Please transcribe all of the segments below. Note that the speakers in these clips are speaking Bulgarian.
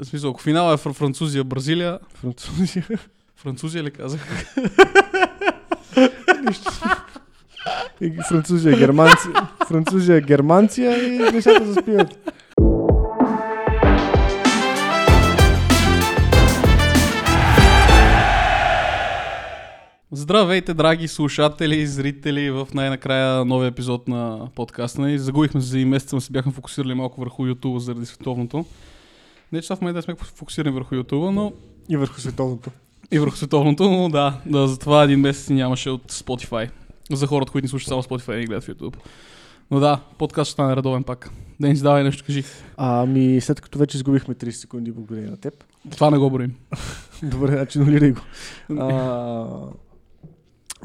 В смисъл, ако финала е Фр- Французия, Бразилия, Французия. Французия ли казах? И Французия, германци. Французия, германция и нещата заспиват. Здравейте, драги слушатели и зрители в най-накрая новия епизод на подкаста. Загубихме се за един месец, но се бяхме фокусирали малко върху YouTube заради световното. Не, че в момента сме фокусирани върху YouTube, но И върху световното. и върху световното, но да, да, затова един месец нямаше от Spotify. За хората, които ни слушат само Spotify и гледат в YouTube. Но да, подкаст ще стане редовен пак. Денис, давай нещо кажи. Ами, след като вече изгубихме 30 секунди, благодаря на теб. Това не го борим. Добре, значи нулирай го. А,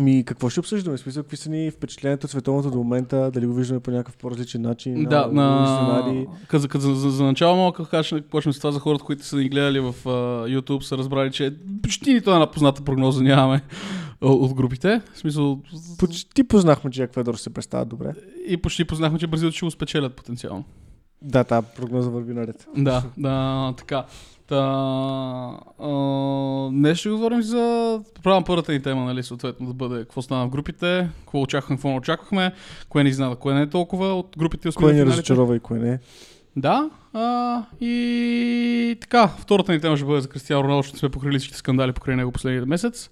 ми, какво ще обсъждаме? Смисъл, какви са ни впечатленията от световното до момента? Дали го виждаме по някакъв по-различен начин? Да, на... изненади? Къза, къза, за, за начало малко кажа, почнем с това за хората, които са ни гледали в uh, YouTube, са разбрали, че почти нито една позната прогноза нямаме от, групите. В смисъл, Почти познахме, че Еквадор се представя добре. и почти познахме, че Бразил ще го спечелят потенциално. Да, тази прогноза върви наред. Да, да, така. Та, а, днес ще говорим за... Правим първата ни тема, нали, съответно да бъде какво стана в групите, какво очаквахме, какво не очаквахме, кое не изненада, кое не е толкова от групите и Кой ни разочарова и кой не? Да, а, и така, втората ни тема ще бъде за Кристиано Роналдо, защото сме покрили всички скандали покрай него последния месец.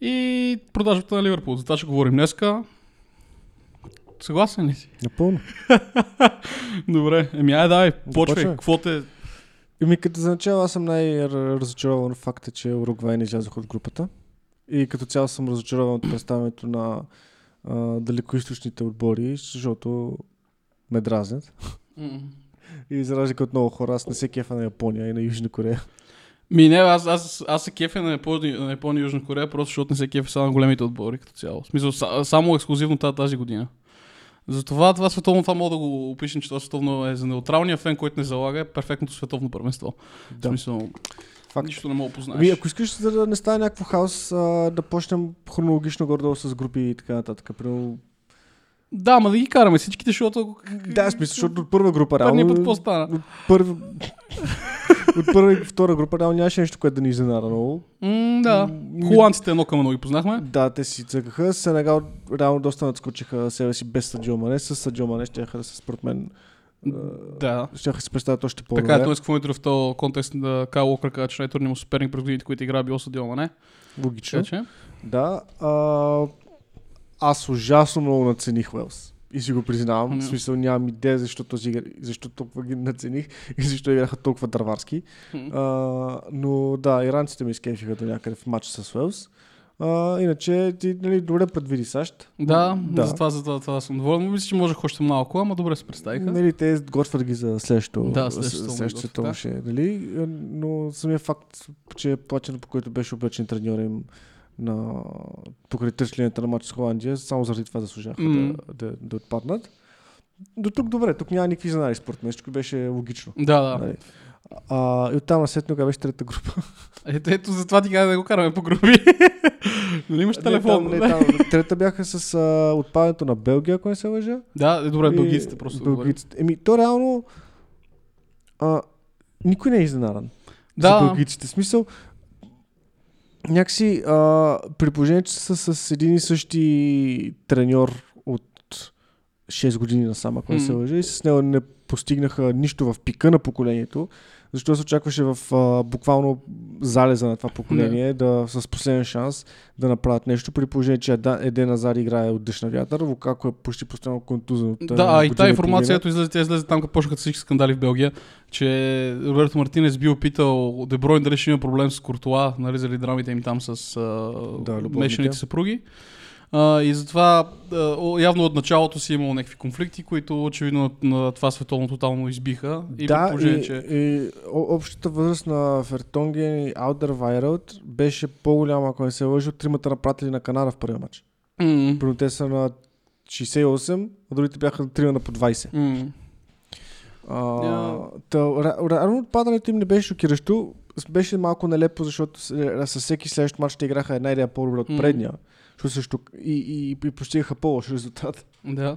И продажбата на Ливърпул, за това ще говорим днеска. Съгласен ли си? Напълно. Добре, еми ай давай, почвай, какво те... Еми, като за начало аз съм най-разочарован факта, че Уругвай не излязох от групата. И като цяло съм разочарован от представянето на а, далекоисточните отбори, защото ме дразнят. И за разлика от много хора, аз не се кефа на Япония и на Южна Корея. Ми не, аз, аз, аз се кефя на Япония, на Япония и Южна Корея, просто защото не се кефя само на големите отбори като цяло. В смисъл, са, само ексклюзивно тази година. Затова това световно, това мога да го опишем, че това световно е за неутралния фен, който не залага, е перфектното световно първенство. В Да. смисъл, Факт. нищо не мога да познаеш. Ами, ако искаш за да не стане някакво хаос, а, да почнем хронологично горе с групи и така нататък. Примерно, Да, ма да ги караме всичките, защото... да, в смисъл, защото от първа група Предния път реално... какво стана? От първа... от първа и втора група реално нямаше нещо, което да ни изненада много. М, да. Холандците едно към едно ги познахме. Да, те си цъкаха. Сенегал реално доста надскочиха себе си без Саджо Мане. С Саджо Мане ще да се, според мен, Да. ще се представят още по-добре. Така е, т.е. какво в този контекст на Кайл Уокър каза, че най-трудният му суперник през годините, които играе, било съдил, не? Логично. Така че. Да. А, аз ужасно много нацених Уелс. И си го признавам. М. В смисъл нямам идея защо, този, защо толкова ги нацених и защо играха толкова дърварски. М. А, но да, иранците ми изкефиха до някъде в матч с Уелс. А, иначе ти нали, добре предвиди САЩ. Да, Да. да. Затова, затова, това съм доволен. Мисля, че можех още малко, ама добре се представиха. Нали, те готвят ги за следващото, Да, следващото ще, нали? Но самия факт, че плачено по който беше облечен треньора им на покрай тръщленията на матч с Холандия, само заради това заслужаха М. да, да, да, отпаднат. До тук добре, тук няма никакви според мен, всичко беше логично. Да, да. Нали? А, и оттам насетно кога беше трета група. Ето, ето затова ти казах да го караме по групи. нали имаш телефон? Не, там, не, там, трета бяха с а, отпадането на Белгия, ако не се лъжа. Да, е, добре, И- белгийците просто. Белгийците. Еми, то реално а, никой не е изненадан. За Да, белгийците. В Смисъл, някакси а, при положение, че са с един и същи треньор от 6 години насам, ако не се лъжа, и с него не постигнаха нищо в пика на поколението, защото се очакваше в а, буквално залеза на това поколение да, с последен шанс да направят нещо, при положение, че Еден Азар играе от дъжд на вятър, Лукако е почти постоянно контузен. от, Да, а и тази информация, ето излезе, тя излезе там, като почнаха всички скандали в Белгия, че Роберто Мартинес бил питал Дебройн дали ще има проблем с Куртуа, нали, заради драмите им там с а, Да, мешаните съпруги. А, и затова а, явно от началото си е имало някакви конфликти, които очевидно на, това световно тотално избиха. И да, положение, и, че... и общата възраст на Фертонген и Алдервайрелд беше по-голяма, ако не се лъжа, от тримата напратили на Канада в първия матч. Първо те са на 68, а другите бяха трима на по 20. м. А, та, реално отпадането им не беше шокиращо. С- Беше малко нелепо, защото с- със всеки следващ матч те играха една идея по-добре от предния. Защото също и, и, и постигаха по-лош резултат. Да.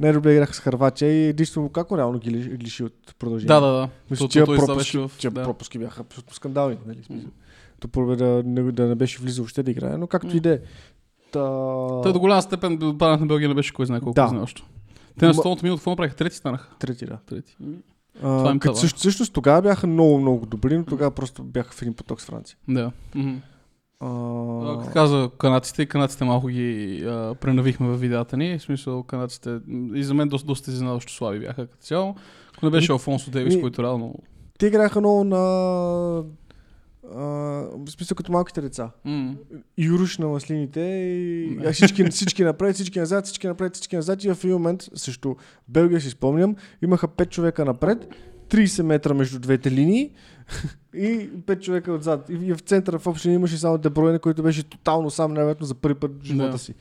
Най-добре играха с Харватия и единствено Лукако реално ги ли- лиши от продължение. Да, да, да. Мисля, че пропуски, в- да. пропуски бяха абсолютно скандални. Нали? То първо да, не, да не беше влизал въобще да играе, но както и да е. Та... До голяма степен отпадането на Белгия не беше кой знае колко Да. знаещо. Те на Ма- 100 минут какво направиха? Трети станаха. Трети, да. Трети. Ами, А, им като също, всъщност тогава бяха много, много добри, но тогава просто бяха в един поток с Франция. Да. Мгм. А, Като каза канадците, и канадците малко ги а, пренавихме в видеята ни. В смисъл, канадците м, и за мен доста, доста изненадващо слаби бяха като цяло. Ако не беше Алфонсо Дейвис, ми- който реално... те играха много на... А, в смисъл като малките деца. М, Юруш на маслините и а всички, всички напред, всички назад, всички напред, всички назад и в един момент също Белгия си спомням, имаха 5 човека напред, 30 метра между двете линии и 5 човека отзад. И, в центъра в община имаше само Дебройне, който беше тотално сам, най-вероятно за първи път в живота Да. си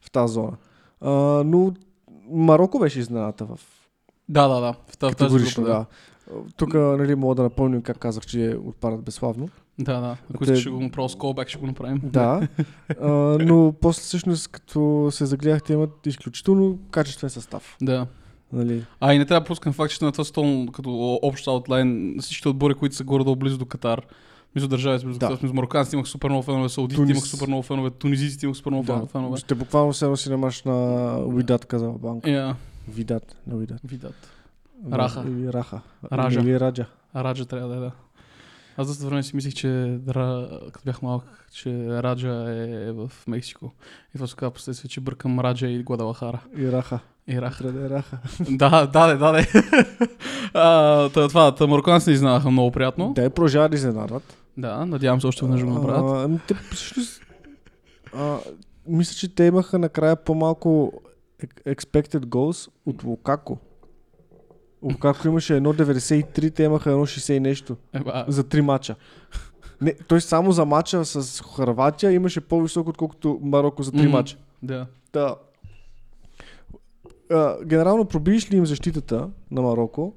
в тази зона. А, но Марокко беше изнената в Да, да, да. В та- в тази категорично, група, да. Тук нали, мога да напомним как казах, че отпадат безславно. Да, да. Ако Те- искаш ще го направя с callback, ще го направим. Да, а, но после всъщност като се загледахте имат изключително качествен състав. Да. Нали? А и не трябва да пускам факт, че на това стол като общ аутлайн всичките отбори, които са горе-долу близо до Катар, между държави, близо до Да. Смисъл, марокканците имах супер много фенове, саудитите Тунис. имах супер много фенове, тунизиците имах супер много Да. фенове. Ще буквално се носи на мач на Уидат, каза банк. Я, Видат, не Уидат. видат. Раха. Или Раха. Ража. Или Раджа. Раджа трябва да е, да. Аз доста време си мислих, че като бях малък, че Раджа е в Мексико. И това се казва последствие, че бъркам Раджа и Гладалахара. И Раха. И Рах. Трябва да е Раха. да, да, да, да. а, това, та марокканците ни знаеха много приятно. Да, продължават да изненадват. Да, надявам се още веднъж го направят. Ами те всъщност... а, Мисля, че те имаха накрая по-малко expected goals от Лукако. Лукако имаше 1.93, те имаха 1.60 и нещо. Еба, За три мача. Не, той само за мача с Харватия имаше по-висок, отколкото Марокко за три мача. да. Да. А, генерално пробиеш ли им защитата на Марокко,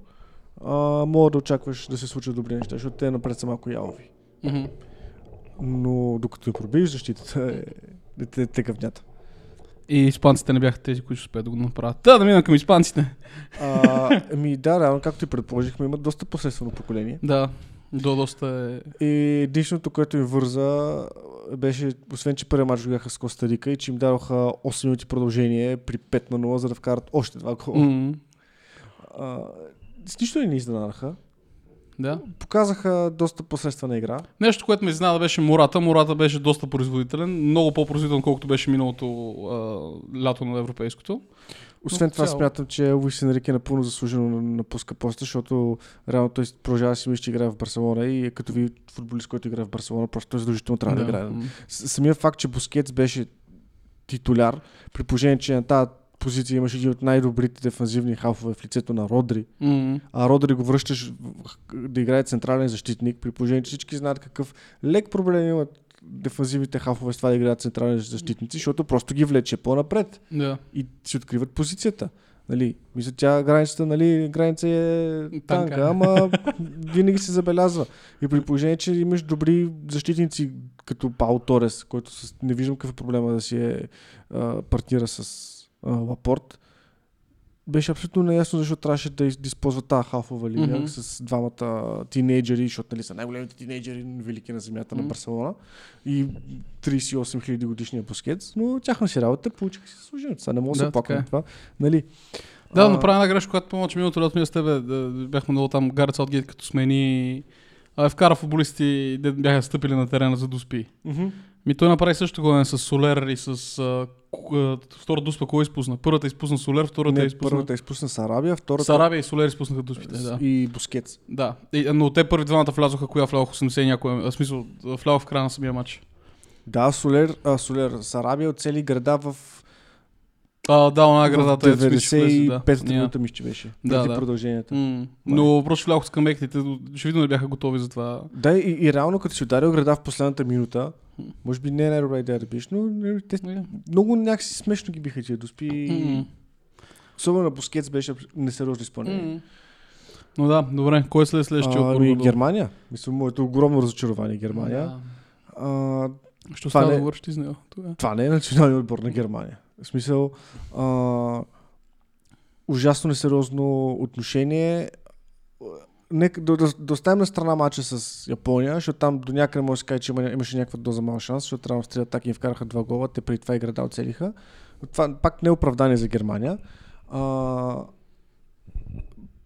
а, мога да очакваш да се случат добри неща, защото те напред са малко ялови. Мгм. Но докато пробиеш защитата, е, е, те, те гъвнята. И испанците не бяха тези, които ще успеят да го направят. Да, да минем към испанците. А, ами да, реално, както и предположихме, имат доста посредствено поколение. Да, до доста е... И единственото, което им върза, беше, освен че първият мач го бяха с Коста Рика и че им дадоха 8 минути продължение при 5 на 0, за да вкарат още два гола. М, А, с нищо не ни изненадаха. Да. Показаха доста посредствена игра. Нещо, което ме изненада беше Мората. Мората беше доста производителен, много по-производителен, колкото беше миналото а, лято на европейското. Освен Но това цяло- смятам, че Луис Енрике напълно заслужено напуска поста, защото реално той продължава да си мисли, че играе в Барселона и е като ви футболист, който играе в Барселона, просто той задължително трябва да, играе. М. С- Самия факт, че Бускетс беше титуляр, при положение, че на тази позиция имаше един от най-добрите дефанзивни халфове в лицето на Родри, М. а Родри го връщаш да играе централен защитник, при положение, че всички знаят какъв лек проблем имат дефанзивните халфове с това да играят централни защитници, защото просто ги влече по-напред Да. и си откриват позицията. Нали, мисля, тя границата, нали, граница е Танка. танка, ама винаги се забелязва. И при положение, че имаш добри защитници, като Паул Торес, който с, не виждам какъв е проблема да си е а, партнира с Лапорт, беше абсолютно неясно защо трябваше да, из- да използва тази халфова линия Мгм. с двамата тинейджери, защото нали, са най-големите тинейджери велики на земята на Мгм. Барселона и 38 000 годишния Бускетс, но тяхна си работа, получиха си служенето. Сега не мога да се оплаквам така е. това. Нали? Да, А, направя една грешка, която помня, че миналото лято ние с тебе да, бяхме много там Гарет Саутгейт, като смени а, вкара футболисти, де бяха стъпили на терена за успи. мгм. Ми той направи също годен с Солер и с а, ку- а, втора дуспа, кой изпусна? Първата изпусна Солер, втората Не, изпусна... първата изпусна с Арабия, втората Сарабия и Солер изпуснаха дуспите, да. и Бускетс. Да, и, но те първи двамата влязоха, коя влязох 80 и някоя, в смисъл, влязох в края на самия матч. Да, Солер, а, Солер с Арабия оцели града в А, да, она градата е в 95-та да. минута ми, че беше. Да, преди да. продължението. М, Но просто влязох с камеките, очевидно не бяха готови за това. Да, и, и реално като си ударил града в последната минута, може би не е най-добра идея да биш, но не, те Не. много някакси смешно ги биха тия доспи. М. Особено на Бускетс беше несериозно изпълнение. М. Но да, добре, кой след следващия отбор? ами? Германия. Мисля, моето огромно разочарование Германия. Да. А, Що става не- да ти с него? Това не е националният отбор на Германия. В смисъл, а, ужасно несериозно отношение. Нека да, да, да оставим на страна матча с Япония, защото там до някъде може да се каже, че има, имаше някаква доза мал шанс, защото трябва да така и вкараха два гола, те преди това игра да оцелиха. Това пак не е оправдание за Германия. А,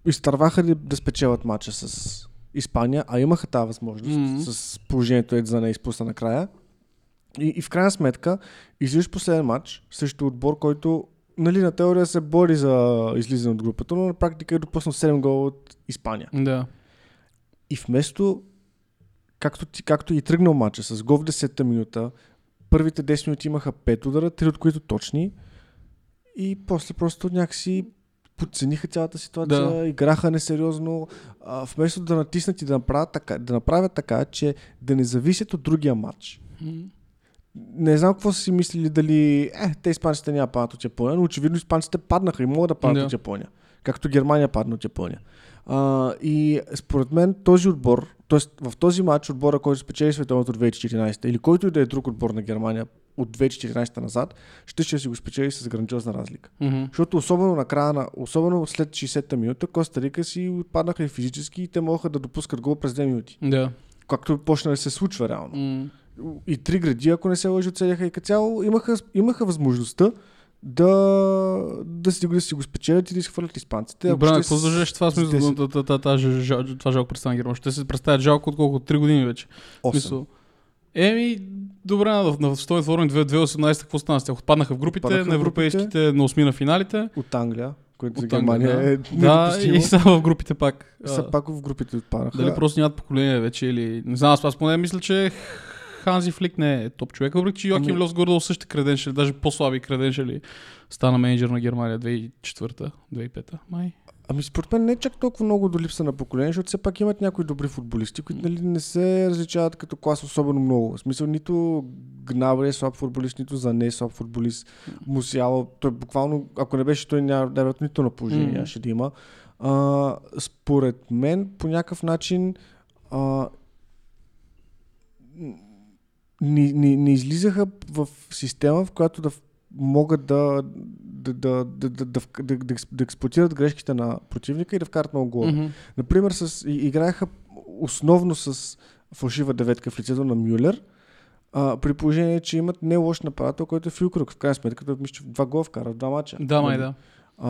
изтърваха ли да спечелят матча с Испания, а имаха тази възможност Мгм. с положението е за не изпусна накрая. И, и в крайна сметка, излизаш последен матч срещу отбор, който нали, на теория се бори за излизане от групата, но на практика е допуснал 7 гола от Испания. Да. И вместо, както, ти, както и тръгнал матча с гол в 10-та минута, първите 10 минути имаха 5 удара, 3 от които точни. И после просто някакси подцениха цялата ситуация, Да. играха несериозно. А, вместо да натиснат и да направят, така, да направят така, че да не зависят от другия матч. М. Не знам какво са си мислили дали е, те испанците няма падат от Япония, но очевидно испанците паднаха и могат да паднат Да. от Япония. Както Германия падна от Япония. А, и според мен този отбор, т.е. в този матч отбора, който спечели световното 2014 или който и да е друг отбор на Германия от 2014 назад, ще, ще си го спечели с грандиозна разлика. Мгм. Защото особено на края на, особено след 60-та минута, Коста Рика си отпаднаха и физически и те могаха да допускат гол през 2 минути. Да. Както почна да се случва реално М. и три гради, ако не се лъжи, оцеляха и като цяло имаха, имаха възможността да, да, си, да си го спечелят и да изхвърлят испанците. Добре, какво държеш това смисъл? 10. та- та- та- тази жал- Това жалко представя Германия. Ще се представят жалко отколкото 3 години вече. Еми, добре, на, на Стоен отворен 2018 какво стана с тях? Отпаднаха в групите, Отпаднаха на в европейските, на осмина финалите. От Англия, което за От Германия да. е Да, и са в групите пак. Са пак в групите отпадаха. Дали просто нямат поколение вече или... Не знам, аз, аз поне мисля, че Ханзи Флик не е топ човек, въпреки че Йоаким Ами- Льос горе същите креденшали, даже по-слаби креденшали, стана менеджер на Германия 2004-2005. Май. Ами според мен не е чак толкова много до липса на поколение, защото все пак имат някои добри футболисти, които нали, не се различават като клас особено много. В смисъл нито Гнабри е слаб футболист, нито за не е слаб футболист. Мусиало, той буквално, ако не беше той, няма да нито на положение М. нямаше да има. А, според мен, по някакъв начин а, не, не, не излизаха в система, в която да могат да, да, да, да, да, да, да, да, да експлуатират грешките на противника и да вкарат много гола. Мгм. Например, с, играеха основно с фалшива деветка в лицето на Мюлер, а, при положение, че имат не лош нападател, който е Филкрук. В крайна сметка, той мисля, че два гола вкара в два мача. Да, май да. А,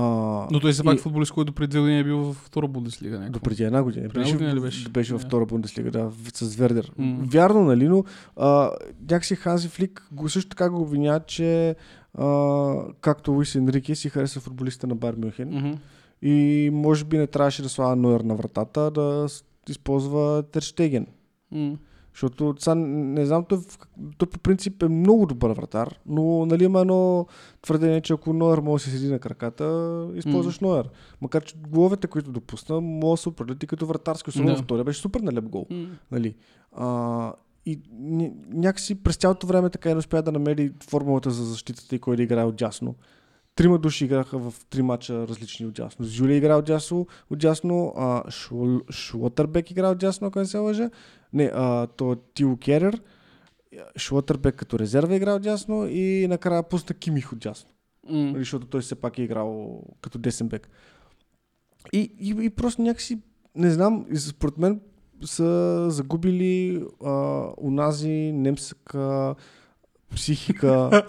Но той все пак и- футболист, който преди две години е бил в втора Бундеслига. До преди една година. Преди Беше, година ли беше? беше във втора Бундеслига, да, с Вердер. М. Вярно, нали, но а, някакси Ханзи Флик го, също така го обвиня, че а, както Луис Енрике си хареса футболиста на Бар Мюнхен Мгм. и може би не трябваше да слага Нойер на вратата, да използва Терштеген. М. Защото сега не знам, той, той по принцип е много добър вратар, но нали има едно твърдение, че ако Нойер може да се седи на краката, използваш mm. Нойер. Макар че головете, които допусна, може да се определят и като вратарски. Особено да. втория беше супер налеп гол. М. Нали? А, и ня- някакси през цялото време така и не успя да намери формулата за защитата и кой да играе отдясно. Трима души играха в три мача различни отдясно. Жюли игра отдясно, отдясно а, Шлотърбек игра отдясно, ако не се лъжа. Не, а, то Тил Керер. Шлотърбек като резерва игра отдясно и накрая пусна Кимих отдясно. М. Нали, защото той все пак е играл като десен бек. И, и, и просто някакси, не знам, според мен са загубили а, унази немска психика.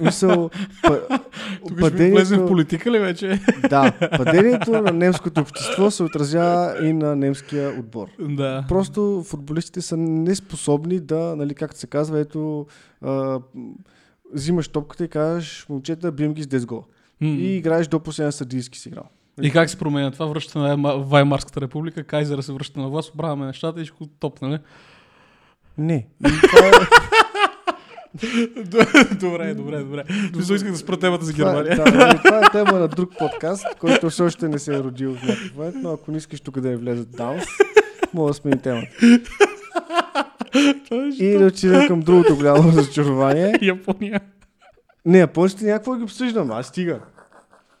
Мисъл, па, Тук ще в политика ли вече? да, падението на немското общество се отразява и на немския отбор. да. Просто футболистите са неспособни да, нали, както се казва, ето, а, взимаш топката и кажеш, момчета, бием ги с 10 гола. М. И играеш до последен съдийски сигнал. И как се променя това? Връща на Вайма- Ваймарската република, Кайзера се връща на власт, оправяме нещата и ще го топне, не? Това, е, добре, добре, добре. Мисля, исках да спра темата за това, е, Германия. да, нали, това е тема на друг подкаст, който все още не се е родил в някакъв момент, но ако не искаш тук да не влезат даунс, мога да сменим темата. И да отидем към другото голямо разочарование. Япония. Не, японците някакво да ги обсъждам, аз стига.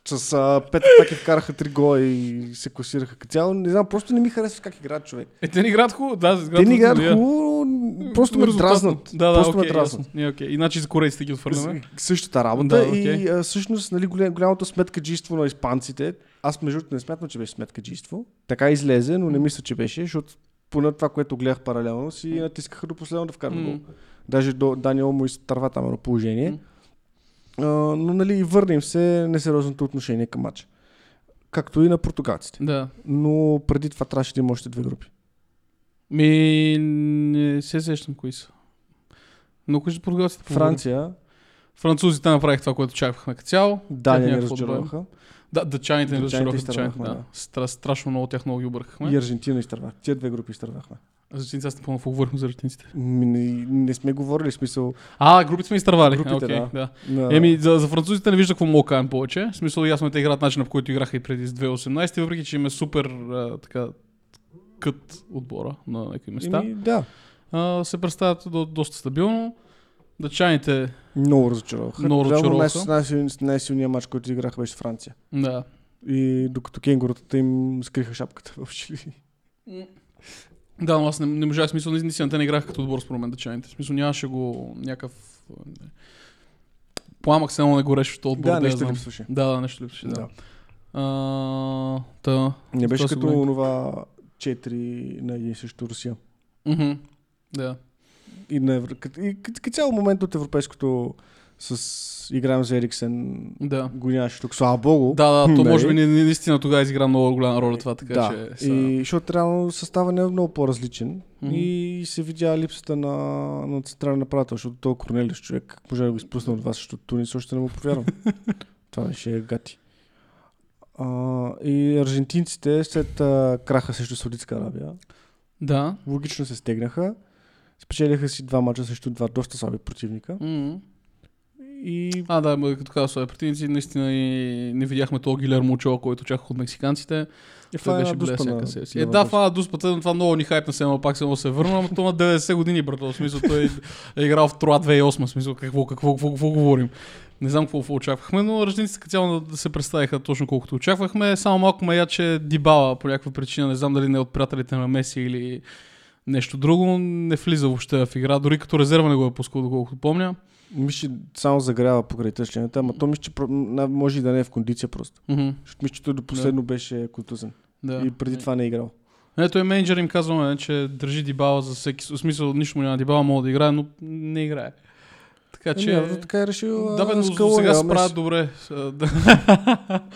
С а, пет атаки вкараха три гола и се класираха като цяло. Не знам, просто не ми харесва как играят човек. Е, те не играят хубаво, да, Те не играят хубаво, просто ме дразнат. Да, да, Просто ме окей, дразнат. ясно. Окей. Иначе за корейците ги отвърляме. С- Същата работа Да, и а, всъщност нали, голям, голямото сметкаджийство на испанците, аз между другото не смятам, че беше сметкаджийство, така излезе, но не мисля, че беше, защото поне това, което гледах паралелно, си натискаха до последно да вкарат гол. Даже до Даниел му изтърва там едно положение. М. А, но нали, върна им се несериозното отношение към матча. Както и на португалците. Да. Но преди това трябваше да има още две групи. Ми, не се сещам кои са. Но кои са португалците? Франция, Французите направиха това, което очаквахме като цяло. Техният футбол. разочароваха. Да, дъчаните ни Дъчаните разочароваха. да. да. Стра, страшно много тях много ги объркахме. И Аржентина изтървахме. Тия две групи изтървахме. Аржентинците аз напълно говорихме за аржентинците. М, Не, не сме говорили смисъл. А, групите сме изтървали. Групите, Окей, да. да. Еми, за, за французите не вижда какво мога кажем повече. В смисъл, ясно е, те играят начина, по който играха и преди с 2018, въпреки че им е супер а, така кът отбора на някакви места. Еми, да. А, се представят до, доста стабилно. Дъчаните, Много разочароваха. Много разочароваха. Най- най- най-силният матч, който играха беше Франция. да. И докато кенгурутата им скриха шапката в Чили. Да, но аз не, не можах, смисъл, наистина те не играха като отбор според мен дъчаните. Смисъл, нямаше го някакъв... не. Пламък едно не гореше този отбор. Да, нещо липсваше. Да, да, нещо липсваше, да. Да. А, та. Не беше като онова 4 на един срещу Русия. Мгм. Да. И, на, евро- и като цял момент от европейското с играем за Ериксен Да. го нямаше тук. Слава Богу. Да, да, то Нали? може би наистина тогава изигра много голяма роля това, така да. че... Са... И защото реално състава не е много по-различен. Мгм. И се видя липсата на, на централен направител, защото този Корнелис човек, как може да го изпусне от вас, защото Тунис още не му повярвам. Това беше гати. А, и аржентинците след а, краха срещу Саудитска Арабия Да. логично се стегнаха. Спечелиха си два мача срещу два доста слаби противника. М. И А, да, като казах своя противници, наистина и не видяхме този Гилермо Очоа, който очаквах от мексиканците. е, това беше блея всяка себе си. на Е, да, е дуспата, това много ни хайпна се, но пак едно се върна, но то на 90 години, брато. В смисъл, той е играл в Троа 2008, в смисъл, какво, какво, какво, какво говорим. Не знам какво, какво очаквахме, но ръждениците като цяло да се представиха точно колкото очаквахме. Само малко ме че Дибала по някаква причина, не знам дали не е от приятелите на Меси или нещо друго, не влиза въобще в игра. Дори като резерва не го е пускал, доколкото помня. Че само загрява покрай тъчлената, ама то мисля, че може и да не е в кондиция просто. Защото мисля, че той до последно беше контузен. Да. И преди това не е играл. Ето е менеджер им казваме, че държи Дибала за всеки в смисъл, нищо му няма Дибала, мога да играе, но не играе. Така Че... че... Ами, така е решил. да, бе, но Скалони, сега се правят добре. Да.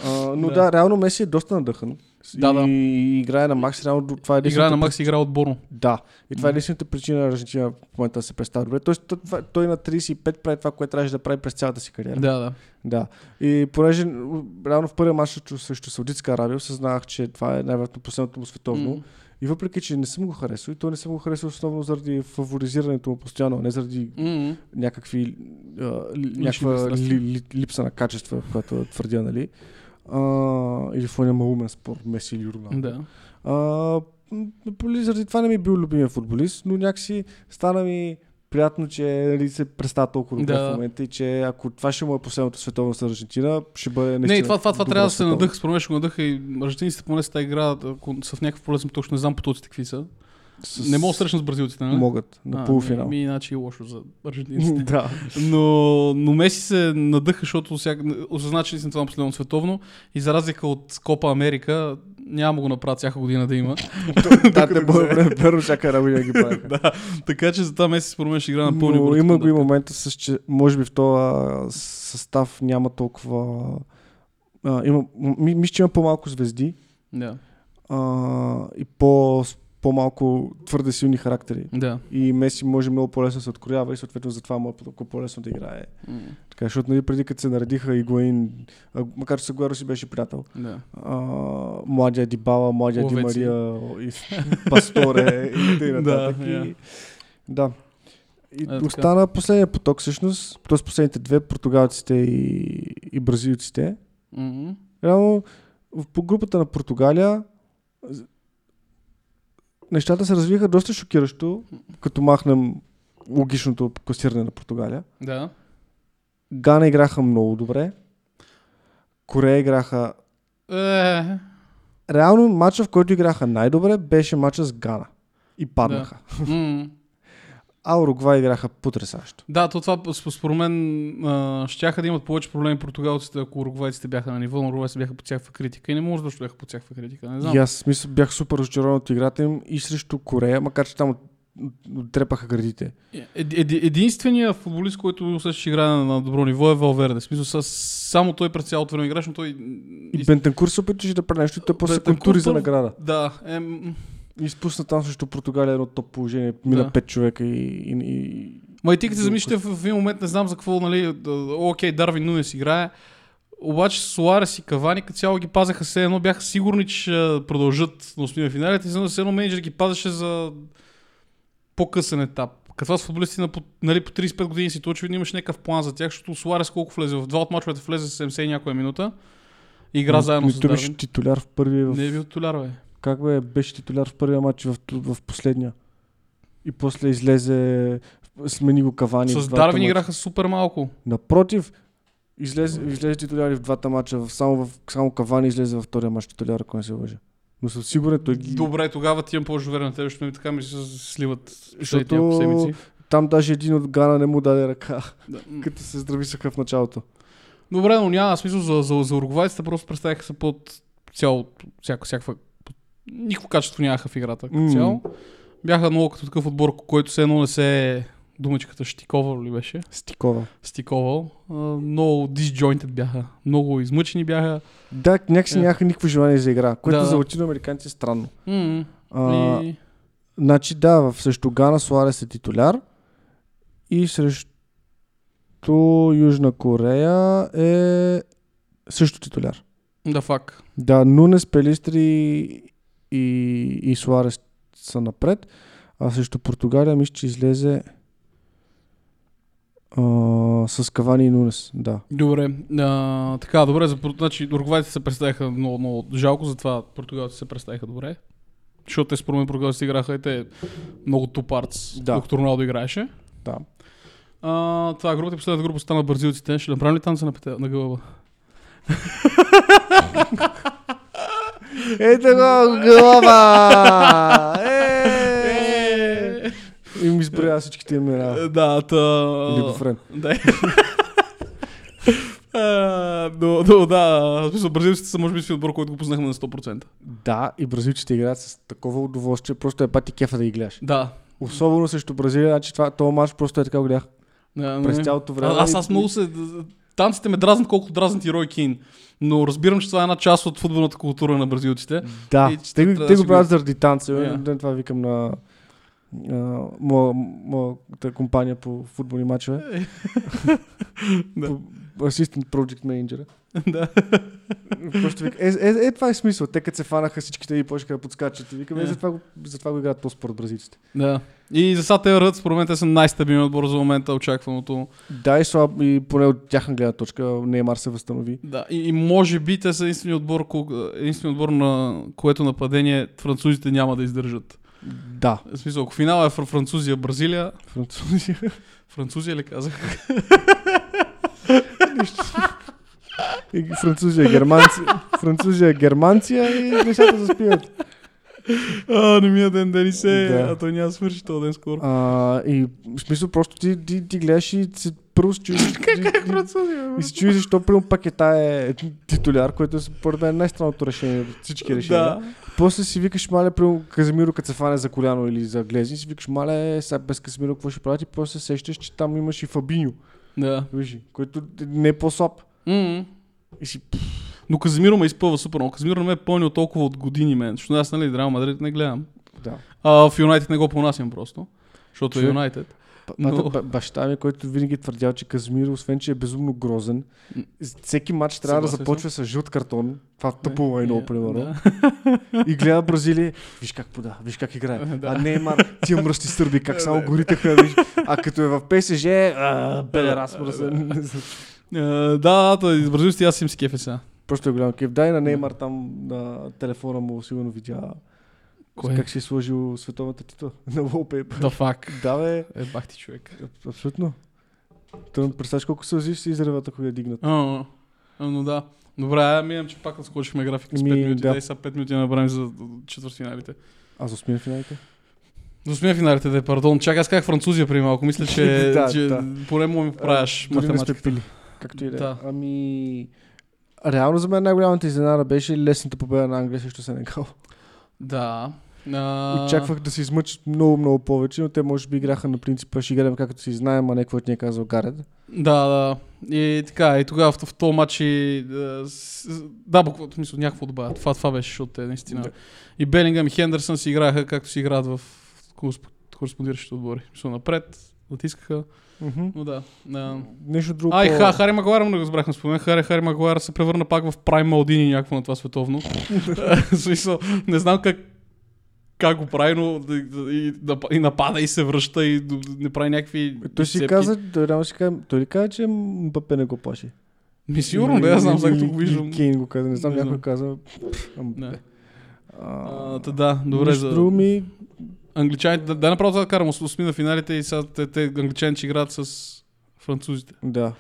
А, но Да. да. реално Меси е доста надъхан. Да, да. И играе на Макс, реално това е Играе единствената на Макс, играе отборно. Да. И това е единствената причина Аржентина в момента да се представя добре. Тоест, той, на 35 прави това, което трябваше да прави през цялата си кариера. Да, да. Да. И понеже реално в първия матч срещу- Саудитска Арабия осъзнах, че това е най-вероятно последното му световно. М. И въпреки, че не съм го харесал, и то не съм го харесал основно заради фаворизирането му постоянно, а не заради М. някакви, а, някаква ли, ли, липса на качество, която твърдя, нали? А, или в няма умен спор, Меси или Роналдо. Да. А, заради това не ми е бил любимия футболист, но някакси стана ми приятно, че нали, се представя толкова добре Да. в момента и че ако това ще му е последното световно с Аржентина, ще бъде наистина Не, това, това, това трябва да се надъха, според мен ще го надъха и аржентинците поне с тази игра, ако са в някакъв полезен, точно не знам потоците какви са. С... Не мога да срещна с бразилците, нали? Могат, на полуфинал. Ми, ми, иначе е лошо за аржентинците. да. Но, но Меси се надъха, защото всяк... осъзна, че наистина това е последно световно и за разлика от Копа Америка, няма го направят всяка година да има. да, те бъде верно, всяка година ги правиха. да, така че за това Меси според мен ще играе на пълни Но има го и момента с, че може би в този състав няма толкова... А, има, ми, мисля, че има по-малко звезди Да, а, и по, по-малко твърде силни характери. да. И Меси може много по-лесно се откроява и съответно затова му е толкова по-лесно да играе. М, Така, защото нали, преди като се наредиха Игуаин, а, макар че Сагуаро си беше приятел, Да. а, младия Дибала, младия Ди Ловеци. Мария, и Пасторе и т.н. Да, и, да. И така. остана последния поток всъщност, т.е. последните две, португалците и, и бразилците. М, Реално по групата на Португалия нещата се развиха доста шокиращо, като махнем логичното класиране на Португалия. Да. Гана играха много добре. Корея играха... Е, Реално матча, в който играха най-добре, беше матча с Гана. И паднаха. м, А Уругвай играха потрясащо. Да, то това сп- според мен а, щяха да имат повече проблеми португалците, ако уругвайците бяха на ниво, но уругвайците бяха под всякаква критика. И не може да бяха под всякаква критика. Не знам. И аз смисъл, бях супер разочарован от играта им и срещу Корея, макар че там трепаха градите. Е, еди- единственият футболист, който усещаш играе на, добро ниво е Валверде. Смисъл, само той през цялото време играше, но той... И Бентанкур се опитваше да прави нещо и той после контури за награда. Да, е, изпусна там срещу Португалия едно топ положение. Мина Да. пет човека и, и, и... Ма и ти като замислите в, в един момент, не знам за какво, нали, окей, Дарвин Нунес играе, обаче Суарес и Кавани като цяло ги пазеха все едно, бяха сигурни, че ще продължат на основния финалите и все едно менеджер ги пазеше за по-късен етап. Като това с футболисти на по, нали, по 35 години си, то очевидно имаш някакъв план за тях, защото Суарес колко влезе в два от мачовете влезе 70 и някоя минута. Игра заедно Ми с Дарвин. титуляр в първия. В... Не е бил толяр, бе. Как бе, беше титуляр в първия матч в, в последния. И после излезе, смени го Кавани. С Дарвин играха супер малко. Напротив, излезе, излезе титуляри в двата мача, само, в, само Кавани излезе във втория мач титуляр, ако не се лъжа. Но съм сигурен, той ги... Добре, тогава ти имам повече на теб, защото ми така ми се сливат Защото- седмици. Там даже един от Гана не му даде ръка, Да. като се здрависаха в началото. Добре, но няма смисъл за, за, за уругвайците, просто представяха се под цяло, всяко, всякаква... Никакво качество нямаха в играта като М. цяло. Бяха много като такъв отбор, който все едно не се е думичката Штиковал ли беше? Стикова. Стиковал. А, много disjointed бяха. Много измъчени бяха. Да, някакси Е. нямаха никакво желание за игра, което Да, за латиноамериканци е странно. М, А, и... Значи да, в срещу Гана Суарес е титуляр и срещу Южна Корея е също титуляр. Да, фак. Да, Нунес, Пелистри и, и Суарес са напред, а срещу Португалия мисля, че излезе а, с Кавани и Нунес. Да. Добре. А, така, добре. За, значи, уругвайците се представиха много, много жалко, затова португалците се представиха добре. Защото те според мен португалците играха и те много тупарц, Да. докато Роналдо играеше. Да. А, това е групата, последната група стана бразилците. Ще направим ли танца на, пете, на гълъба? Ето го, глава! Е! И ми изброя всичките имена. Да, та... Или го френ. Да. Но, но, да, в смисъл, бразилците са може би си отбор, който го познахме на 100%. Да, и бразилците играят с такова удоволствие, просто е пати кефа да ги гледаш. Да. Особено срещу Бразилия, значи това, този матч просто е така го гледах. да През цялото време. А, аз, аз много се... Танците ме дразнат колкото дразнат и Рой Кин. Но разбирам, че това е една част от футболната култура на бразилците. Да, И че те, да те си го правят заради танца. Yeah. Това викам на моя, моята компания по футболни матчове. Да. Assistant Project Manager. да. Просто вика, е, е, е, това е смисъл. Те като се фанаха всичките и почнаха да подскачат. И викам, е, Yeah. затова, го, затова го играят по-според бразилците. да. И за сега те ръд, според мен, те са най-стабилният отбор за момента, очакваното. Да, и, слаб, и поне от тяхна гледна точка Неймар се възстанови. Да, и, и може би те са единственият отбор, единственият отбор на което нападение французите няма да издържат. Да, В смисъл, ако финала е фр- Французия, Бразилия, французи. Французия ли казах? И Французия, германци, Французия, германция и нещата се спиват. А, не ми е ден, Дени се, Да. а той няма да свърши този ден скоро. А, и в смисъл просто ти, ти, ти гледаш и първо се чуеш. Как е и- се чуеш защо прямо пакета е титуляр, което е според мен най-странното решение от всички решения. Да. После си викаш, мале, прямо Казимиро, като се фане за коляно или за глезни, си викаш, мале, сега без Казимиро какво ще правят и после се сещаш, че там имаш и Фабиньо, Да. вижи, който не е по-слаб. М-м. И си, Но Казимиро ме изпълва супер много. Казимиро не ме е пълнил толкова от години, мен. Защото аз, нали, Реал Мадрид не гледам. да. А в Юнайтед не го понасям просто. Защото е Човек. Юнайтед. Но... Баща ми, който винаги е твърдял, че Казмиро, освен че е безумно грозен, всеки матч трябва да Съгласен започва с жълт картон. Това тъпо лайно, Е, примерно. да. И гледа Бразилия, виж как пода, виж как играе. Да. А Неймар, тия мръсни сърби, как само горите виж. А като е в ПСЖ, педерас. Е, Да, той из бразилците аз им си кефе сега. Просто е голям кеф. Дай на Неймар там на телефона му, сигурно видя Кое? как си е сложил световната титла на wallpaper. Да, фак. Да, бе, Е, бах ти човек. абсолютно. Той представяш колко сълзи ще се изреват, ако я дигнат. А, а, но да. Добре, ая минем, че пак скочихме графика с 5 Ми, минути. да. Дай сега 5 минути направим за четвъртфиналите. А за осмина финалите? До смия финалите, да, пардон. Чакай, аз казах Французия преди малко. Мисля, че, Да, че да. поне му ми поправяш математиката. Както и да. е. Да. Ами... Реално за мен най-голямата изненада беше лесната победа на Англия срещу Сенегал. Да. А... Очаквах да се измъчат много, много повече, но те може би играха на принципа ще играем както си знаем, а не каквото ни е казал Гарет. Да, да. И така, и тогава в, в този матч и, да, буквално, смисъл, някакво добавя. Това, това беше, защото те наистина. Да. И Белингъм и Хендерсън си играха както си играят в коресп- кореспондиращите отбори. Смисъл, напред, натискаха, Мгм. но да. А, Нещо друго. а и по- Ха, Хари Магуайр, много разбрах на спомен. Хари, Хари Магуайр се превърна пак в прайм Малдини някакво на това световно. смисъл, не знам как как го прави, но и, и напада и се връща и не прави някакви Той си каза, той, реално си каза, той ли каза, че Мбапе не го плаши? Ми сигурно, да, я знам, като го виждам. Кейн го каза, не знам, някой каза. та да, добре. За... друго ми, Англичаните, да, да направо това карам осми на финалите и сега те, те англичаните играят с французите. да.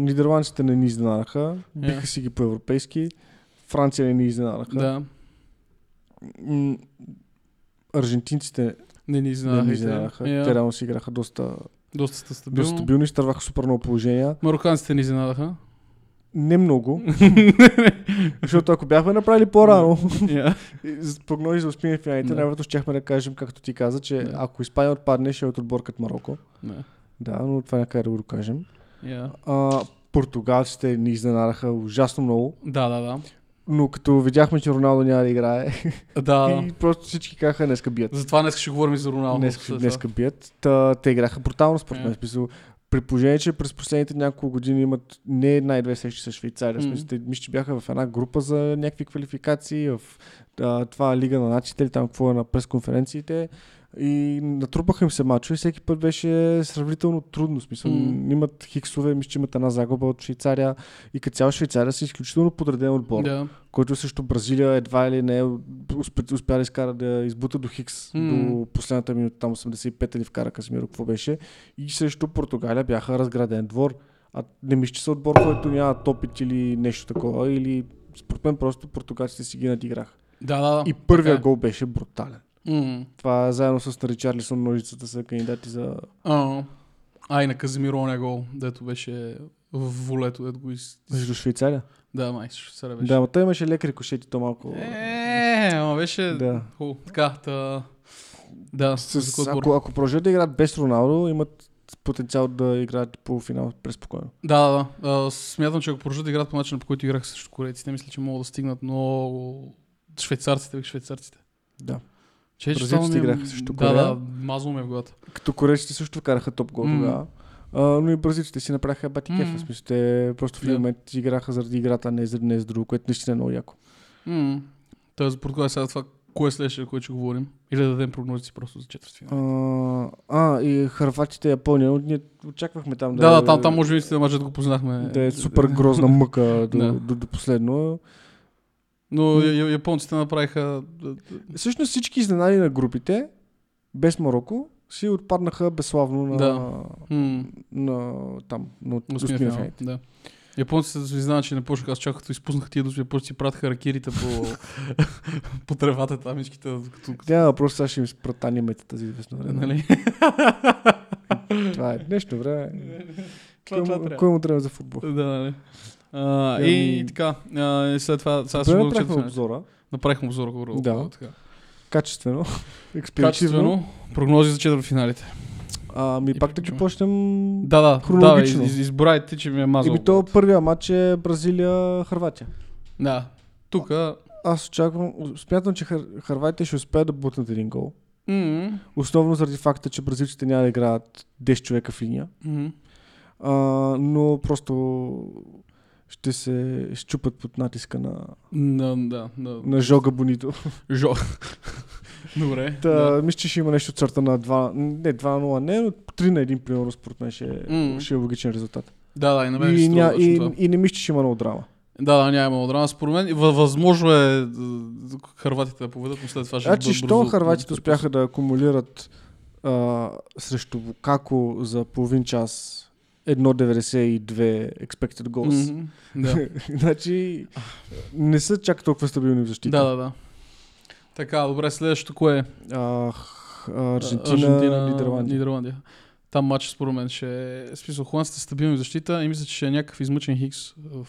Нидерландците не ни изненадаха, биха Я. си ги по-европейски. Франция не ни изненадаха. Да, Аржентинците не ни не изненадаха. Yeah. Те реално си играха доста, Доста ста стабилно. доста стабилни, изтърваха супер много положения. Мароканците ни изненадаха. Не много, защото ако бяхме направили по-рано, Yeah. и прогнози за успех в финалите, Да. най-вероятно щяхме да кажем, както ти каза, че Да. ако Испания отпадне, ще е от отбор като Марокко. Да. Да, но това някъде да го докажем. Yeah. А, португалците ни изненадаха ужасно много, Да, да, да. Но като видяхме, че Роналдо няма да играе, Да, и просто всички казаха, днеска бият. затова днес ще говорим и за Роналдо. След днеска бият. Та, те играха брутално според мен. Е. В Смисъл, при положение, че през последните няколко години имат не една и две срещи с Швейцария. Mm. Те, мисля, че бяха в една група за някакви квалификации, в а, това Лига на нациите или там какво е на пресконференциите. И натрупаха им се мачове и всеки път беше сравнително трудно. Смисъл, Мгм. имат хиксове, мисля, че имат една загуба от Швейцария и като цяло Швейцария са изключително подреден отбор, Да. който също Бразилия едва или не успя, успя да изкара да избута до Хикс М. до последната минута, там 85 или вкара Казимиро, какво беше. И също Португалия бяха разграден двор. А не мисля, че са отбор, който няма опит или нещо такова, или според мен просто португалците си ги надиграха. Да, да, да. И първия Така е. гол беше брутален. М. Това заедно с Ричарлисон ножицата са кандидати за... А, а, и на Казимиро оня гол, дето беше в волето, дето го из... Между Швейцария. Да, май, сега беше. Да, но той имаше леки рикошети, то малко... Е, ама беше... Да. Хубаво. Така, та... Да, С, отбор? ако, ако продължат да играят без Роналдо, имат потенциал да играят по финал преспокойно. Да, да, да. Смятам, че ако продължат да играят по начина, по който играха срещу корейците, мисля, че могат да стигнат много швейцарците, швейцарците. Да. Че, Бразилците е- играха срещу Да, Корея. да, мазнало ме в главата. Като корейците също вкараха топ гол М. тогава. А, но и бразилците си направиха бати кефа. В смисъл, те просто в един Да. момент играха заради играта, а не за, не за друго, което наистина е много яко. М. Тоест, Португалия сега това, кое е следващото, което ще говорим? Или да дадем прогнозите просто за четвъртфинал? А, а, и Харватите и Япония, ние очаквахме там Да, да, да, там, там може би сте мъжът го познахме. да е супер грозна мъка до, Да. до, до последно. Но японците направиха... Всъщност всички изненади на групите, без Марокко, си отпаднаха безславно на, Да. На там, на осмия финал, да. Японците се признават, че не почнаха, аз чак като изпуснаха тия думи, японците си пратиха ракирите по, по тревата там, всичките, като, като, Тя въпрос сега ще им спрат анимета тази известно време. нали? Това е днешно време. Кой, му- кой му трябва за футбол? Да, нали? А, Ами- и така, а, и след това, сега ще Добре го направихме обзора. Направихме обзор, го Да. така. Качествено. Експериментивно. Прогнози за четвъртфиналите. Ами И пак да ги почнем. Да, да, Хронологично. да, из, избирай ти, че ми е мазал. Еми то първия матч е Бразилия-Харватия. Да. Тук, Аз очаквам, смятам, че Хар... Харватия ще успеят да бутнат един гол. м Основно заради факта, че бразилците няма да играят 10 човека в линия. м А, но просто ще се щупат под натиска на, да, да, да. на Жога Бонито. Жо. Добре. Та, да. Мисля, че ще има нещо от сорта на 2, не 2-0, не, но 3 на 1 примерно според мен ще, е- М. ще е логичен резултат. Да, да, и на мен И, ня, и, това. и не мисля, че ще има много драма. Да, да, няма драма. Според мен, въ- възможно е да- харватите да поведат, но след това ще Значи, що харватите успяха да акумулират а, срещу Лукако за половин час 1.92 expected goals. Мгм, Да. значи не са чак толкова стабилни в защита. да, да, да. Така, добре, следващото кое е? А, Аржентина, Аржентина, Нидерландия. Нидерландия. Там матч според мен ще е... Смисъл, холандците стабилни в защита и мисля, че ще е някакъв измъчен Хикс в,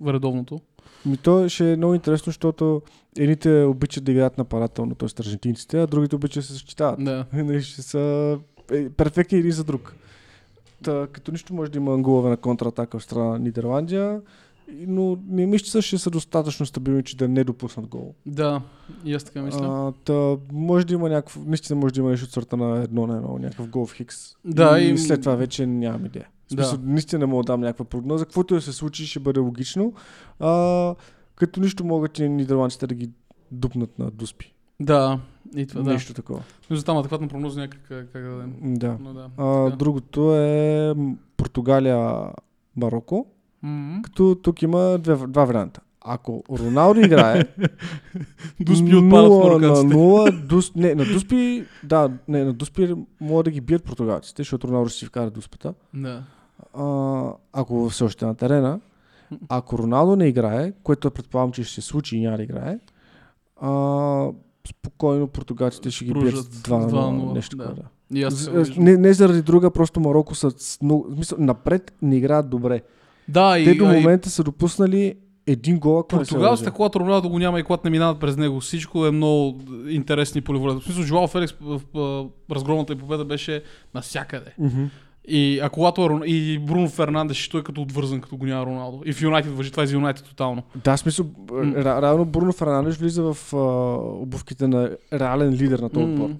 в редовното. Ми то ще е много интересно, защото едните обичат да играят нападателно, т.е. аржентинците, а другите обичат да се защитават. Да. Нали, ще са е, перфектни един за друг. Та, като нищо може да има голове на контратака в страна на Нидерландия, но не мисля, че ще са достатъчно стабилни, че да не допуснат гол. Да, и аз така мисля. А, та, може да има някакво, наистина може да има нещо от сорта на едно на едно, някакъв гол в Хикс. Да, и, и- след това вече нямам идея. Да. смисъл, наистина не мога да дам някаква прогноза. Каквото да се случи, ще бъде логично. А, като нищо могат и нидерландците да ги дупнат на дуспи. Да, и това да. Нещо такова. Между там адекватна прогноза някак как, как да дадем. Да. Но да. А, другото е Португалия, Марокко. М. Като тук има две, два варианта. Ако Роналдо играе, Дуспи отпадат в 0 на. 0, дус, не, на Дуспи, да, не, на Дуспи могат да ги бият португалците, защото Роналдо ще си вкара Дуспата. Да. А, ако все още е на терена, ако Роналдо не играе, което предполагам, че ще се случи и няма да играе, а, спокойно португалците ще ги бият Продължат с 2 на 2:0, 0, нещо да. Да. И аз виждам. не, не заради друга, просто Марокко са много, в смисъл, напред не играят добре. Да, и, Те до а, и момента са допуснали един гол, ако Португалците, когато Роналдо го няма и когато не минават през него, всичко е много интересни поливолета. В смисъл, Жуал Феликс в, в, в разгромната и победа беше навсякъде. Мгм. И, а когато е и Бруно Фернандеш, той е като отвързан, като го няма Роналдо. И в Юнайтед въжи, това е за Юнайтед тотално. Да, смисъл, ре, реално Бруно Фернандеш влиза в а, обувките на реален лидер на този отбор.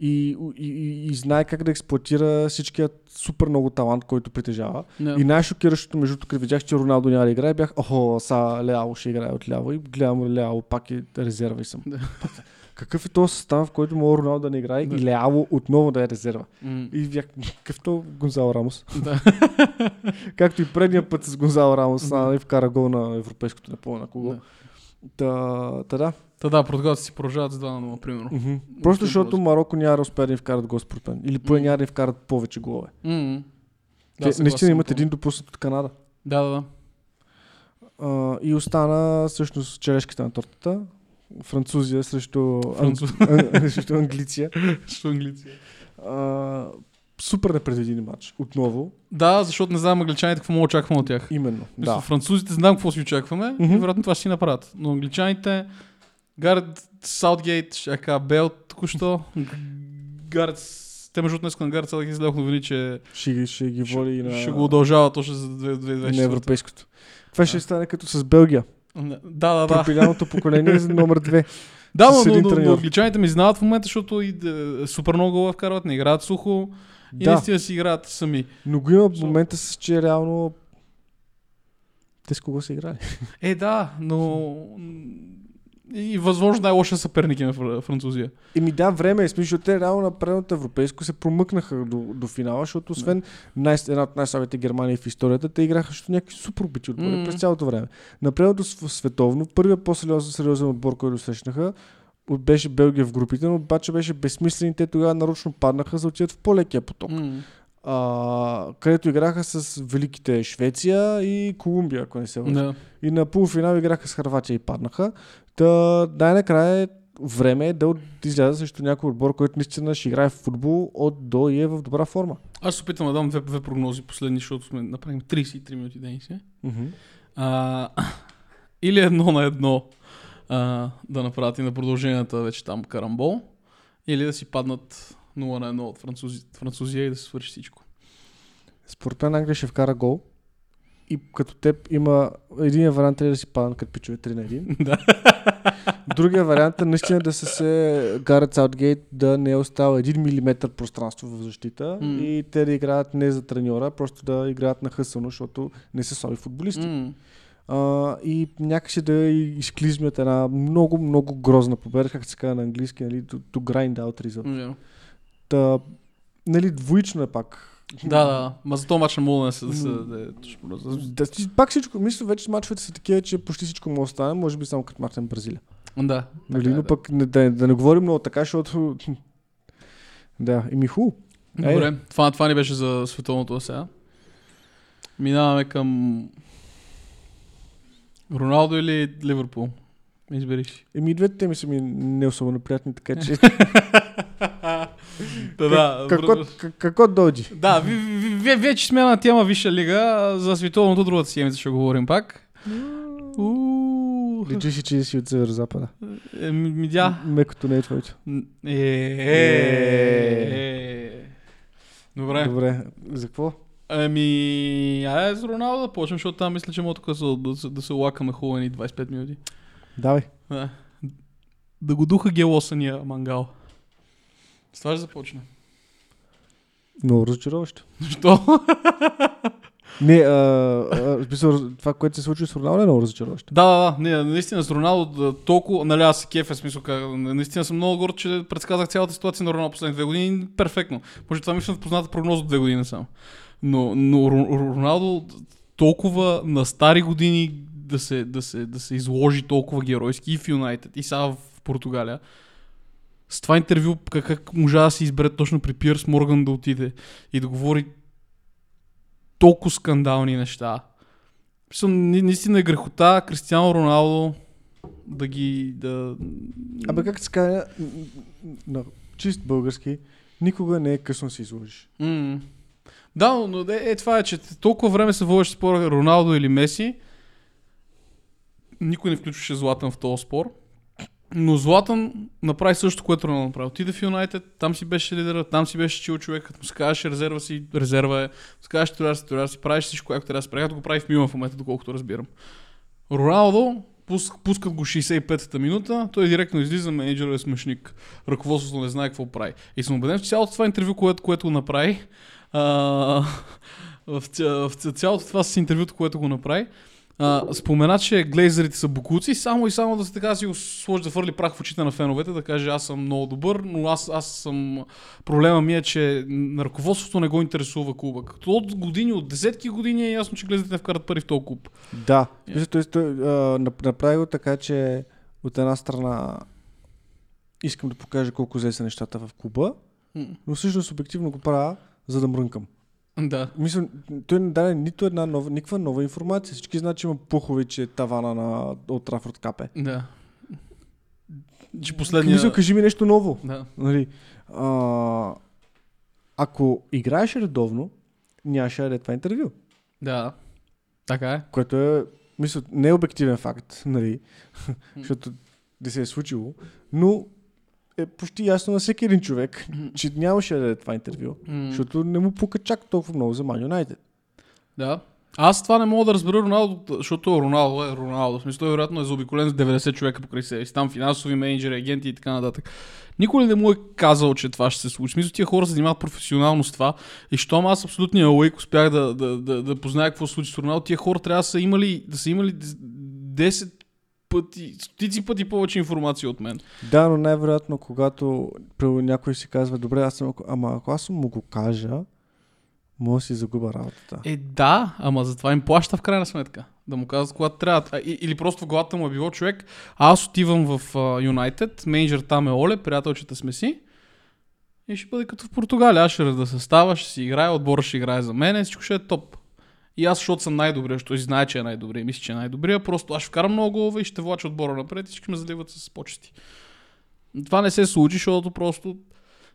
И, и, и, и знае как да експлуатира всичкият супер много талант, който притежава. Да. И най-шокиращото, между като видях, че Роналдо няма да играе, бях, охо, са Леало ще играе отляво и гледам Леало, пак е резерва и съм. Да. Какъв е този състав, в който мога Роналдо да не играе Да. и Леало отново да е резерва? М. И бях, какъв то Гонзало Рамос? Да. Както и предния път с Гонзало Рамос, да. и вкара гол на европейското, помня на кого. Да. Та, та да. Та да, португалците си продължават с 2 на 0, примерно. Мгм. Просто защото. Марокко няма да успее да им вкарат гол според мен. Или поне Мгм. няма да им вкарат повече голове. Те съгласен наистина имат напълно. един допуснат от Канада. Да, да, да. А, и остана всъщност черешката на тортата. Французия срещу, Француз. Ан... срещу Англиция. Що англици? А, супер непредвиден матч. Отново. Да, защото не знам англичаните какво да очакваме от тях. Именно. Да. Да. Французите знам какво си очакваме Мгм. и вероятно това ще си направят. Но англичаните, Гард Саутгейт, ще кажа Бел току-що, Гард, те между днес на Гард Саутгейт излеох новини, че Ще, ще ги води и на, ще го удължава точно за 2024. на европейското. Това ще стане като с Белгия. Да, да, да. Пропиляното поколение за номер две. Да, но, но, но, но англичаните ми изненадват в момента, защото и, е, супер много гола вкарват, не играят сухо и Да, наистина си играят сами. но го има в момента с, че реално те с кого са играли. Е, да, но и възможно най-лошия съперник е на Фр- Французия. Еми да, време е. Смисъл, защото те реално на предното европейско се промъкнаха до, до финала, защото освен най- една от най-слабите Германии в историята, те играха срещу някакви супер обичи отбори Мгм. през цялото време. На предното св- световно, първият по-сериозен сериозен отбор, който срещнаха, беше Белгия в групите, но обаче беше безсмислен и те тогава нарочно паднаха за да отидат в по-лекия поток. М. А, където играха с великите Швеция и Колумбия, ако не се лъжа. Да. И на полуфинал играха с Харватия и паднаха. Та най-накрая време е да изляза срещу някой отбор, който наистина ще играе в футбол от до и е в добра форма. Аз се опитам да дам две, две прогнози последни, защото сме направим 33 минути си. А, или едно на едно а, да направят и на продълженията вече там карамбол, или да си паднат 0 на 1 от французи, Французия и да се свърши всичко. Според мен Англия ще вкара гол. И като теб има един вариант е да си паднат като пичове 3 на 1. да. Другия вариант е наистина да са се Гарет Саутгейт да не е оставил 1 мм пространство в защита М. и те да играят не за треньора, просто да играят нахъсано, защото не са слаби футболисти. М. А, и някакси да изклизмят една много, много грозна победа, как се казва на английски, нали, to, to grind out result. Верно. Та, нали, двоично е пак. Да, да. Ма за този мач не мога да се... Да, се да, е точно, Да, пак всичко, мисля, вече мачовете са такива, че почти всичко може да стане, може би само като махнем Бразилия. да. Нали, е, но да. пък не, да, да не говорим много така, защото... да, и ми. Е. Добре, това, това ни беше за световното сега. Минаваме към Роналдо или Ливърпул? Избери си. Еми, двете теми са ми не особено приятни, така че... Да, да. Какво, друг- к- какво дойди? Да, ви- ви- ви- ви- вече сме на тема Висша лига. За световното другата седмица ще говорим пак. Си, че си от северо-запада. Е, ми, да. Мекото не е твоето. Е, е. Добре. Добре, за какво? Ами, ай с Роналдо да почнем, защото там мисля, че мога тук да, да, се- лакаме хубаво ни 25 минути. Давай. Да. Да го духа гелосания мангал. С това ще започнем. Много разочароващо. Защо? Не, а, а, смисъл, това, което се случи с Роналдо е много разочароващо. Да, да, да, не, наистина с Роналдо толкова, нали аз се кефа, смисъл, как, наистина съм много горд, че предсказах цялата ситуация на Роналдо последните две години перфектно. Може това ми в позната прогноза от две години само. Но, но Ро- Ро- Роналдо толкова на стари години да се, да се, да се изложи толкова геройски и в Юнайтед, и сега в Португалия. С това интервю как, как можа да се избере точно при Пирс Морган да отиде и да говори толкова скандални неща. Наистина е грехота Кристиано Роналдо да ги... Да... Абе, как се казва, на чист български, никога не е късно се изложиш. М. Да, но е, е, това е, че толкова време се водеше спора Роналдо или Меси. Никой не включваше Златан в този спор. Но Златан направи също, което Роналдо направи. Отиде в Юнайтед, там си беше лидера, там си беше чил човек, като му казваше резерва си, резерва е, му казваше титуляр си, титуляр си, правиш всичко, което трябва да се прави, както го прави в Милан в момента, доколкото разбирам. Роналдо, пус, пускат го 65-та минута, той директно излиза, менеджер е смешник. Ръководството не знае какво прави. И съм убеден, че цялото това интервю, което, което направи, а, в, ця- в ця- цялото това с интервюто, което го направи, а, спомена, че глейзерите са букуци, само и само да се така си го сложи да фърли прах в очите на феновете, да каже аз съм много добър, но аз, аз съм... Проблема ми е, че ръководството не го интересува клуба. Като от години, от десетки години е ясно, че глезите не вкарат пари в този клуб. Да. Yeah. А, нап- направи го така, че от една страна искам да покажа колко зле са нещата в клуба, но всъщност обективно го правя, за да мрънкам. Да. Мисля, той не даде нито една нова, никаква нова информация. Всички знаят, че има пухове, че тавана на от Трафорд капе. Да. Че Последния... Мисля, кажи ми нещо ново. Да. Нали, а, ако играеш редовно, нямаше да даде това интервю. Да. Така е. Което е, мисля, не е обективен факт, нали, защото не се е случило, но е почти ясно на всеки един човек, че нямаше да даде това интервю, защото не му пука чак толкова много за Man United. Да. Аз това не мога да разбера Роналдо, защото Роналдо е Роналдо. В смисъл, той вероятно е заобиколен с 90 човека покрай себе си. Там финансови менеджери, агенти и така нататък. Никой не му е казал, че това ще се случи. Смисъл, тия хора се занимават професионално с това. И щом аз абсолютния лейк успях да, да, да, да позная какво се случи с Роналдо, тия хора трябва да са имали, да са имали 10 пъти, стотици пъти повече информация от мен. Да, но най-вероятно, когато някой си казва, добре, аз съм, ама ако аз му го кажа, мога да си загуба работата. Е, да, ама затова им плаща в крайна сметка. Да му казват когато трябва. Или просто в главата му е било човек. А аз отивам в Юнайтед, менеджер там е Оле, приятелчета сме си. И ще бъде като в Португалия. Аз ще да състава, ще си играе, отбора ще играе за мен, всичко ще е топ. И аз, защото съм най-добрия, защото знае, че е най-добрия, мисля, че е най-добрия, просто аз ще вкарам много голове и ще влача отбора напред и всички ме заливат с почести. Това не се случи, защото просто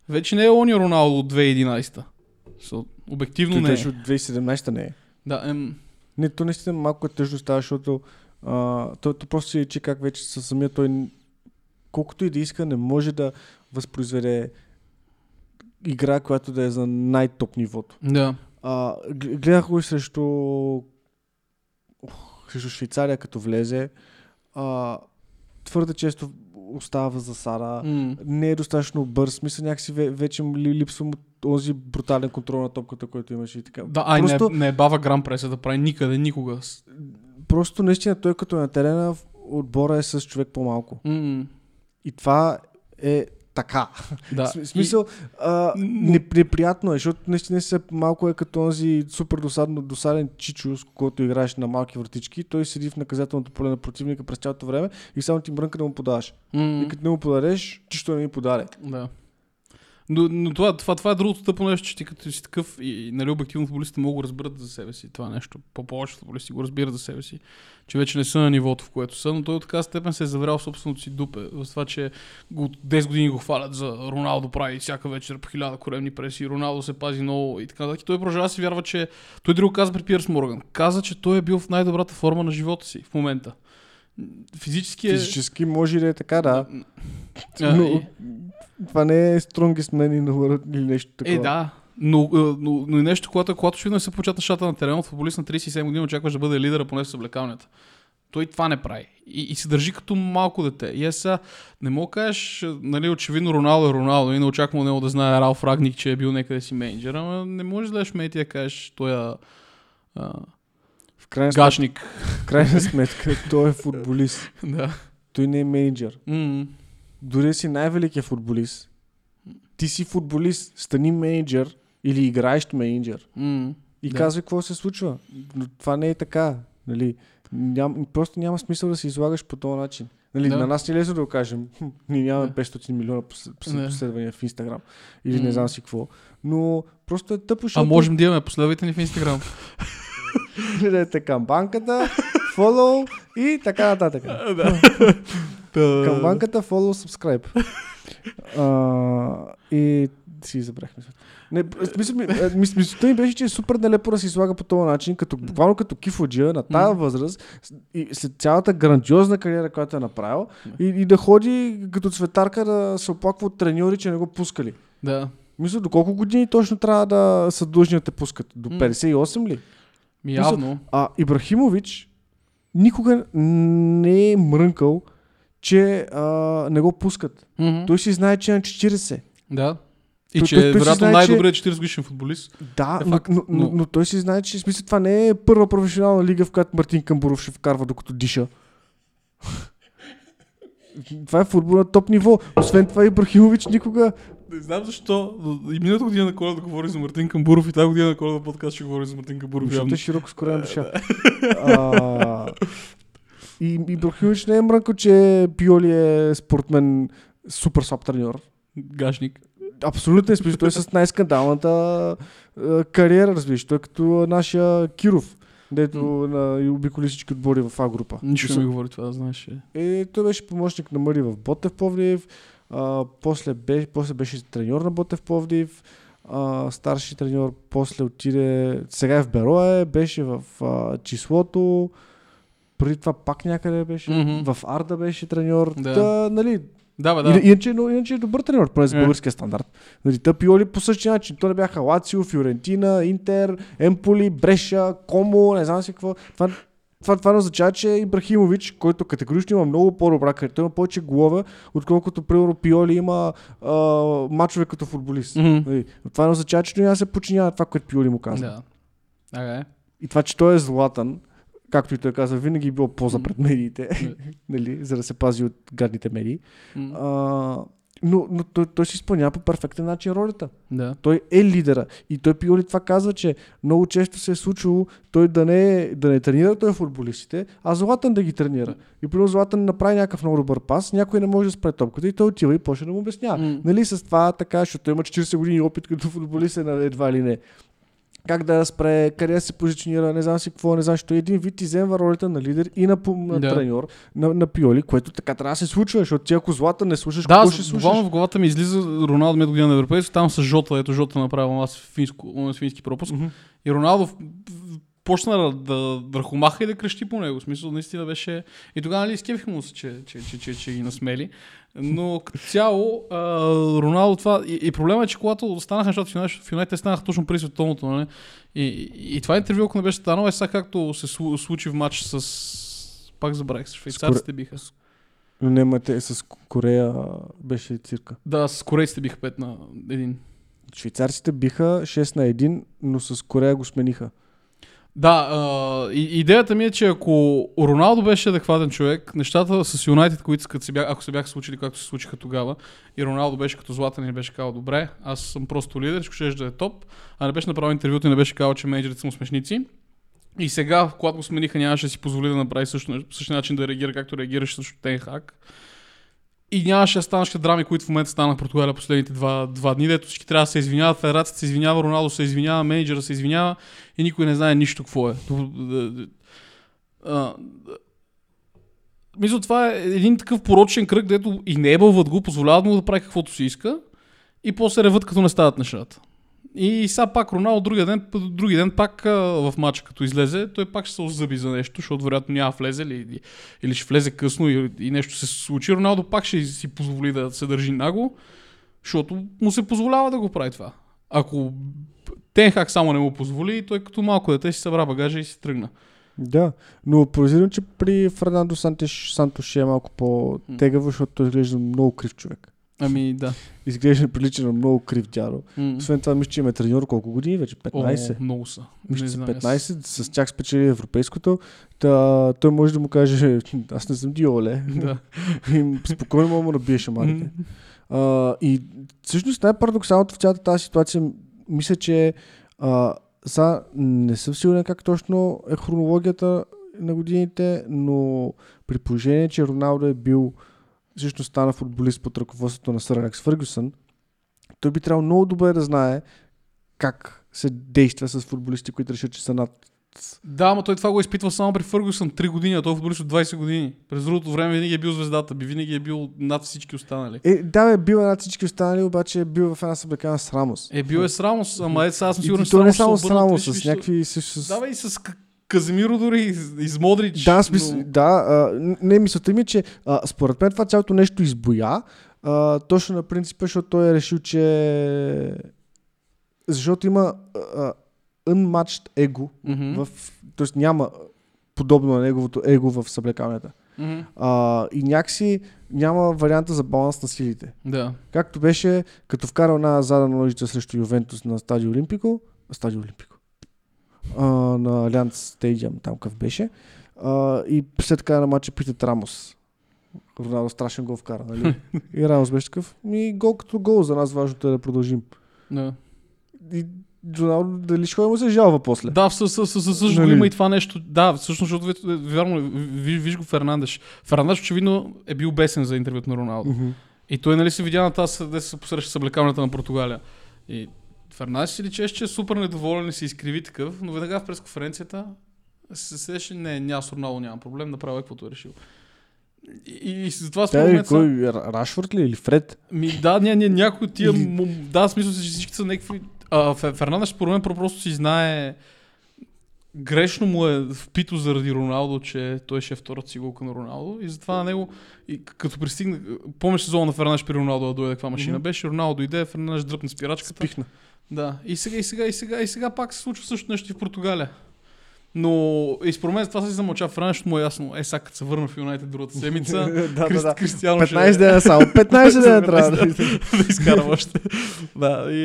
вече не е Они Роналдо от 2011. So, обективно Той не е. от 2017 не е. Да, ем, Не, то наистина малко е тъжно става, защото а, то, то просто си речи как вече със самия той, колкото и да иска, не може да възпроизведе игра, която да е за най-топ нивото. да. А, гледах го и срещу, ох, срещу Швейцария, като влезе. А, твърде често остава в засада. М. Не е достатъчно бърз. Мисля, някакси ве- вече липсва му този брутален контрол на топката, който имаше и така. Да, ай, Просто- не, не е бава грам преса да прави никъде, никога. Просто наистина той като е на терена отбора е с човек по-малко. М, И това е така. Да. В смисъл, а, М, не, неприятно е, защото наистина се малко е като този супер досадно, досаден чичо, с който играеш на малки вратички. Той седи в наказателното поле на противника през цялото време и само ти мрънка да му подаваш. И, м, И като не му подадеш, ти що не ми подаде. да. Но, но това, това, това е другото тъпо нещо, че ти като си такъв и, и нали, обективно футболистите могат да разберат за себе си това нещо. По-повече футболисти го разбират за себе си, че вече не са на нивото, в което са, но той от така степен се е заврял собственото си дупе. В това, че го, 10 години го хвалят за Роналдо прави всяка вечер по хиляда коремни преси, Роналдо се пази много и така нататък. Той продължава да си вярва, че той друго каза при Пирс Морган. Каза, че той е бил в най-добрата форма на живота си в момента. Физически е... Физически може да е така, да. Но това не е strongest man in the world или нещо такова. Е, да. Но, но, но, но и нещо, когато, когато очевидно се получат нещата на терена, от футболист на 37 години очакваш да бъде лидера поне с облекалнята. Той това не прави. И, и се държи като малко дете. И е сега, не мога кажеш, нали, очевидно Роналдо е Роналдо и не очаквам него да знае Ралф Рагник, че е бил някъде си менеджер, ама не можеш да леш мейти да кажеш, той е а, В крайна, сметка, гашник. в крайна сметка той е футболист. да. Той не е менеджер. М, Дори да си най-великият футболист, ти си футболист, стани менеджер или играещ менеджер м. и Да. казвай какво се случва. Но това не е така. Нали? Ням, просто няма смисъл да се излагаш по този начин. Нали, Да. На нас ни е лесно да го кажем. «Хм, Ние нямаме Да. 500 милиона пос- пос- Да. последвания в Инстаграм. Или М. не знам си какво. Но просто е тъпо, А защото можем да имаме, последвайте ни в Инстаграм. гледате към банката, фолоу и така нататък. Към банката, follow, subscribe. а, и си забрах мисълта. Не, мисъл, ми, е, мис, мисълта ми беше, че е супер нелепо да се излага по този начин, като, буквално като кифоджия на тази възраст и след цялата грандиозна кариера, която е направил и, и да ходи като цветарка да се оплаква от треньори, че не го пускали. Да. Мисля, до колко години точно трябва да са длъжни да те пускат? До М. 58 ли? Явно. А Ибрахимович никога не е мрънкал, че а, не го пускат. Мгм. Той си знае, че е на 40. Да. И Той- че той- е той вероятно знае, най-добрият 40 годишен футболист. Да, Е но, факт, но, но, но- но, той си знае, че в смисъл, това не е първа професионална лига, в която Мартин Камбуров ще вкарва докато диша. това е футбол на топ ниво. Освен това Ибрахимович никога... Не знам защо. И миналата година на коледа говори за Мартин Камбуров и тази година на коледа подкаст ще говори за Мартин Камбуров. Защото е широко скорена душа. а, и Ибрахимович не е мрънкал, че Пиоли е спортмен супер слаб треньор. Гашник. Абсолютно е. Той е с най-скандалната а, кариера, разбираш. Той е като нашия Киров, дето на, и обиколи всички отбори в А група. Нищо не ми говори това, знаеш. е. Е, той беше помощник на Мари в Ботев Пловдив, а, после, беше, после беше треньор на Ботев Пловдив, а, старши треньор, после отиде, сега е в Берое, беше в а, числото, преди това пак някъде беше, Мгм. в Арда беше треньор, Да. да. нали, Да, бе, да. Иначе, но, иначе е добър треньор, поне за Е. българския стандарт. Нали, та Пиоли по същия начин. То не бяха Лацио, Фиорентина, Интер, Емполи, Бреша, Комо, не знам си какво. Това, това, това не означава, че Ибрахимович, който категорично има много по-добра той има повече голове, отколкото примерно Пиоли има а, мачове като футболист. Нали, това не означава, че той няма се подчинява това, което Пиоли му казва. Да. Е. И това, че той е златан, както и той казва, винаги е бил поза пред медиите, нали, за да се пази от гадните медии. А, но но той, той си изпълнява по перфектен начин ролята. Да. Той е лидера. И той Пиоли това казва, че много често се е случило той да не, да не тренира той футболистите, а Златан да ги тренира. И примерно Златан направи някакъв много добър пас, някой не може да спре топката и той отива и почне да му обяснява. Нали с това така, защото той има 40 години опит като футболист е едва ли не. Как да спре, къде да се позиционира, не знам си какво, не знам, защото един вид иземва ролята на лидер и на, на Да. треньор, на, на Пиоли, което така трябва да се случва, защото ти ако злата не слушаш, Да, какво ще слушаш? буквално в главата ми излиза Роналдо миналата година на Европейски, там с Жота, ето Жота направил аз финско, он- фински пропуск. Мгм. И Роналдо почна да, да, ръхомаха и да крещи по него. В смисъл, наистина беше... И тогава, нали, скефих му се, че, че, че, че, че ги насмели. Но като цяло, а, Роналдо това... И, и проблема е, че когато станаха нещата в Юнайтед, станаха точно при световното, нали? И, и, и това интервю, ако не беше станало, е сега както се слу- случи в матч с... Пак забравих, с швейцарците биха. Но не, ма те с Корея беше цирка. Да, с корейците биха 5 на 1. Швейцарците биха 6 на 1, но с Корея го смениха. Да, а, идеята ми е, че ако Роналдо беше адекватен човек, нещата с Юнайтед, които като се бях, ако се бяха случили както се случиха тогава, и Роналдо беше като златен и беше казал, добре, аз съм просто лидер, ще да е топ, а не беше направил интервюто и не беше казал, че менеджерите са му смешници. И сега, когато го смениха, нямаше да си позволи да направи също, същия начин да реагира, както реагираше срещу Тенхак. И нямаше станащи драми, които в момента станаха в Португалия последните два, два дни, дето всички трябва да се извиняват, федерацията се извинява, Роналдо се извинява, менеджера се извинява и никой не знае нищо какво е. Мисля, това е един такъв порочен кръг, дето и не е бълват го, позволяват му да прави каквото си иска и после реват, като не стават нещата. И сега пак Роналдо другия ден, други ден пак а, в матча, като излезе, той пак ще се озъби за нещо, защото вероятно няма влезе или, или ще влезе късно и, и нещо се случи. Роналдо пак ще си позволи да се държи наго, защото му се позволява да го прави това. Ако Тенхак само не му позволи, той като малко дете си събра багажа и си тръгна. Да, но подозирам, че при Фернандо Сантеш, Сантош е малко по-тегаво, защото той изглежда много крив човек. Ами да. Изглежда прилича на много крив дядо. М. Освен това, мисля, че има треньор колко години, вече 15. О, много са. Мисля, че знам, аз- 15, с тях спечели европейското. Та, той може да му каже, аз не съм Диоле. Да. И спокойно мога да му набие шамарите. А, и всъщност най-парадоксалното в цялата тази ситуация, мисля, че а, са, не съм сигурен как точно е хронологията на годините, но при положение, че Роналдо е бил всъщност стана футболист под ръководството на Сър Алекс Фъргюсън, той би трябвало много добре да знае как се действа с футболисти, които решат, че са над Да, но той това го е изпитва само при Фъргюсън 3 години, а той е футболист от 20 години. През другото време винаги е бил звездата, би винаги е бил над всички останали. Е, да, бе, бил е над всички останали, обаче е бил в една съблекана с Рамос. Е, бил е с Рамос, ама е, сега съм сигурен, че то не Рамос само с Рамос, с някакви... С, с... Да, бе, и с К- Каземиро дори, и- и с Модрич. Да, смисъл, но- да а, не, мисълта ми е, че а, според мен това цялото нещо избоя, а, точно на принципа, защото той е решил, че защото има а, unmatched его, Мгм. в, т.е. няма подобно на неговото его в съблекалнята. Мгм. А, и някакси няма варианта за баланс на силите. Да. Както беше, като вкара една задана ножица срещу Ювентус на Стадио Олимпико, Стадио Олимпико, а, на Алианс Стадиум, там къв беше, а, и след края на матча питат Рамос. Роналдо страшен гол вкара, нали? и Рамос беше такъв, ми гол като гол, за нас важното е да продължим. да. И Роналдо дали ще му се жалва после. Да, също Нали? има и това нещо. Да, всъщност, защото вярно, виж, го Фернандеш. Фернандеш очевидно е бил бесен за интервюто на Роналдо. И той нали се видя на тази, да се посреща с облекалната на Португалия. И Фернандеш си личеше, че е супер недоволен и се изкриви такъв, но веднага в пресконференцията се седеше, не, няма с Роналдо, няма проблем, направя каквото е решил. И, и, затова според е мен са- кой? Ра- Рашфорд ли или Фред? ми, да, не, не, някои от тия... Да, смисъл, че всички са някакви... А, Фе- Фернандеш, според мен, просто си знае... Грешно му е впито заради Роналдо, че той ще е втората си голка на Роналдо. И затова на него, и като пристигна... Помниш сезона на Фернандеш при Роналдо да дойде каква машина Мгм. беше, Роналдо дойде, Фернандеш дръпна спирачката. Спихна. Да, и сега, и сега, и сега, и сега пак се случва също нещо и в Португалия. Но и според мен това си замълча защото му е ясно. Е, сега като се върна в Юнайтед другата седмица, да, да, Крист, да. Кристиано ще... 15 дена само. 15 дена трябва да... да изкарам още. да, и,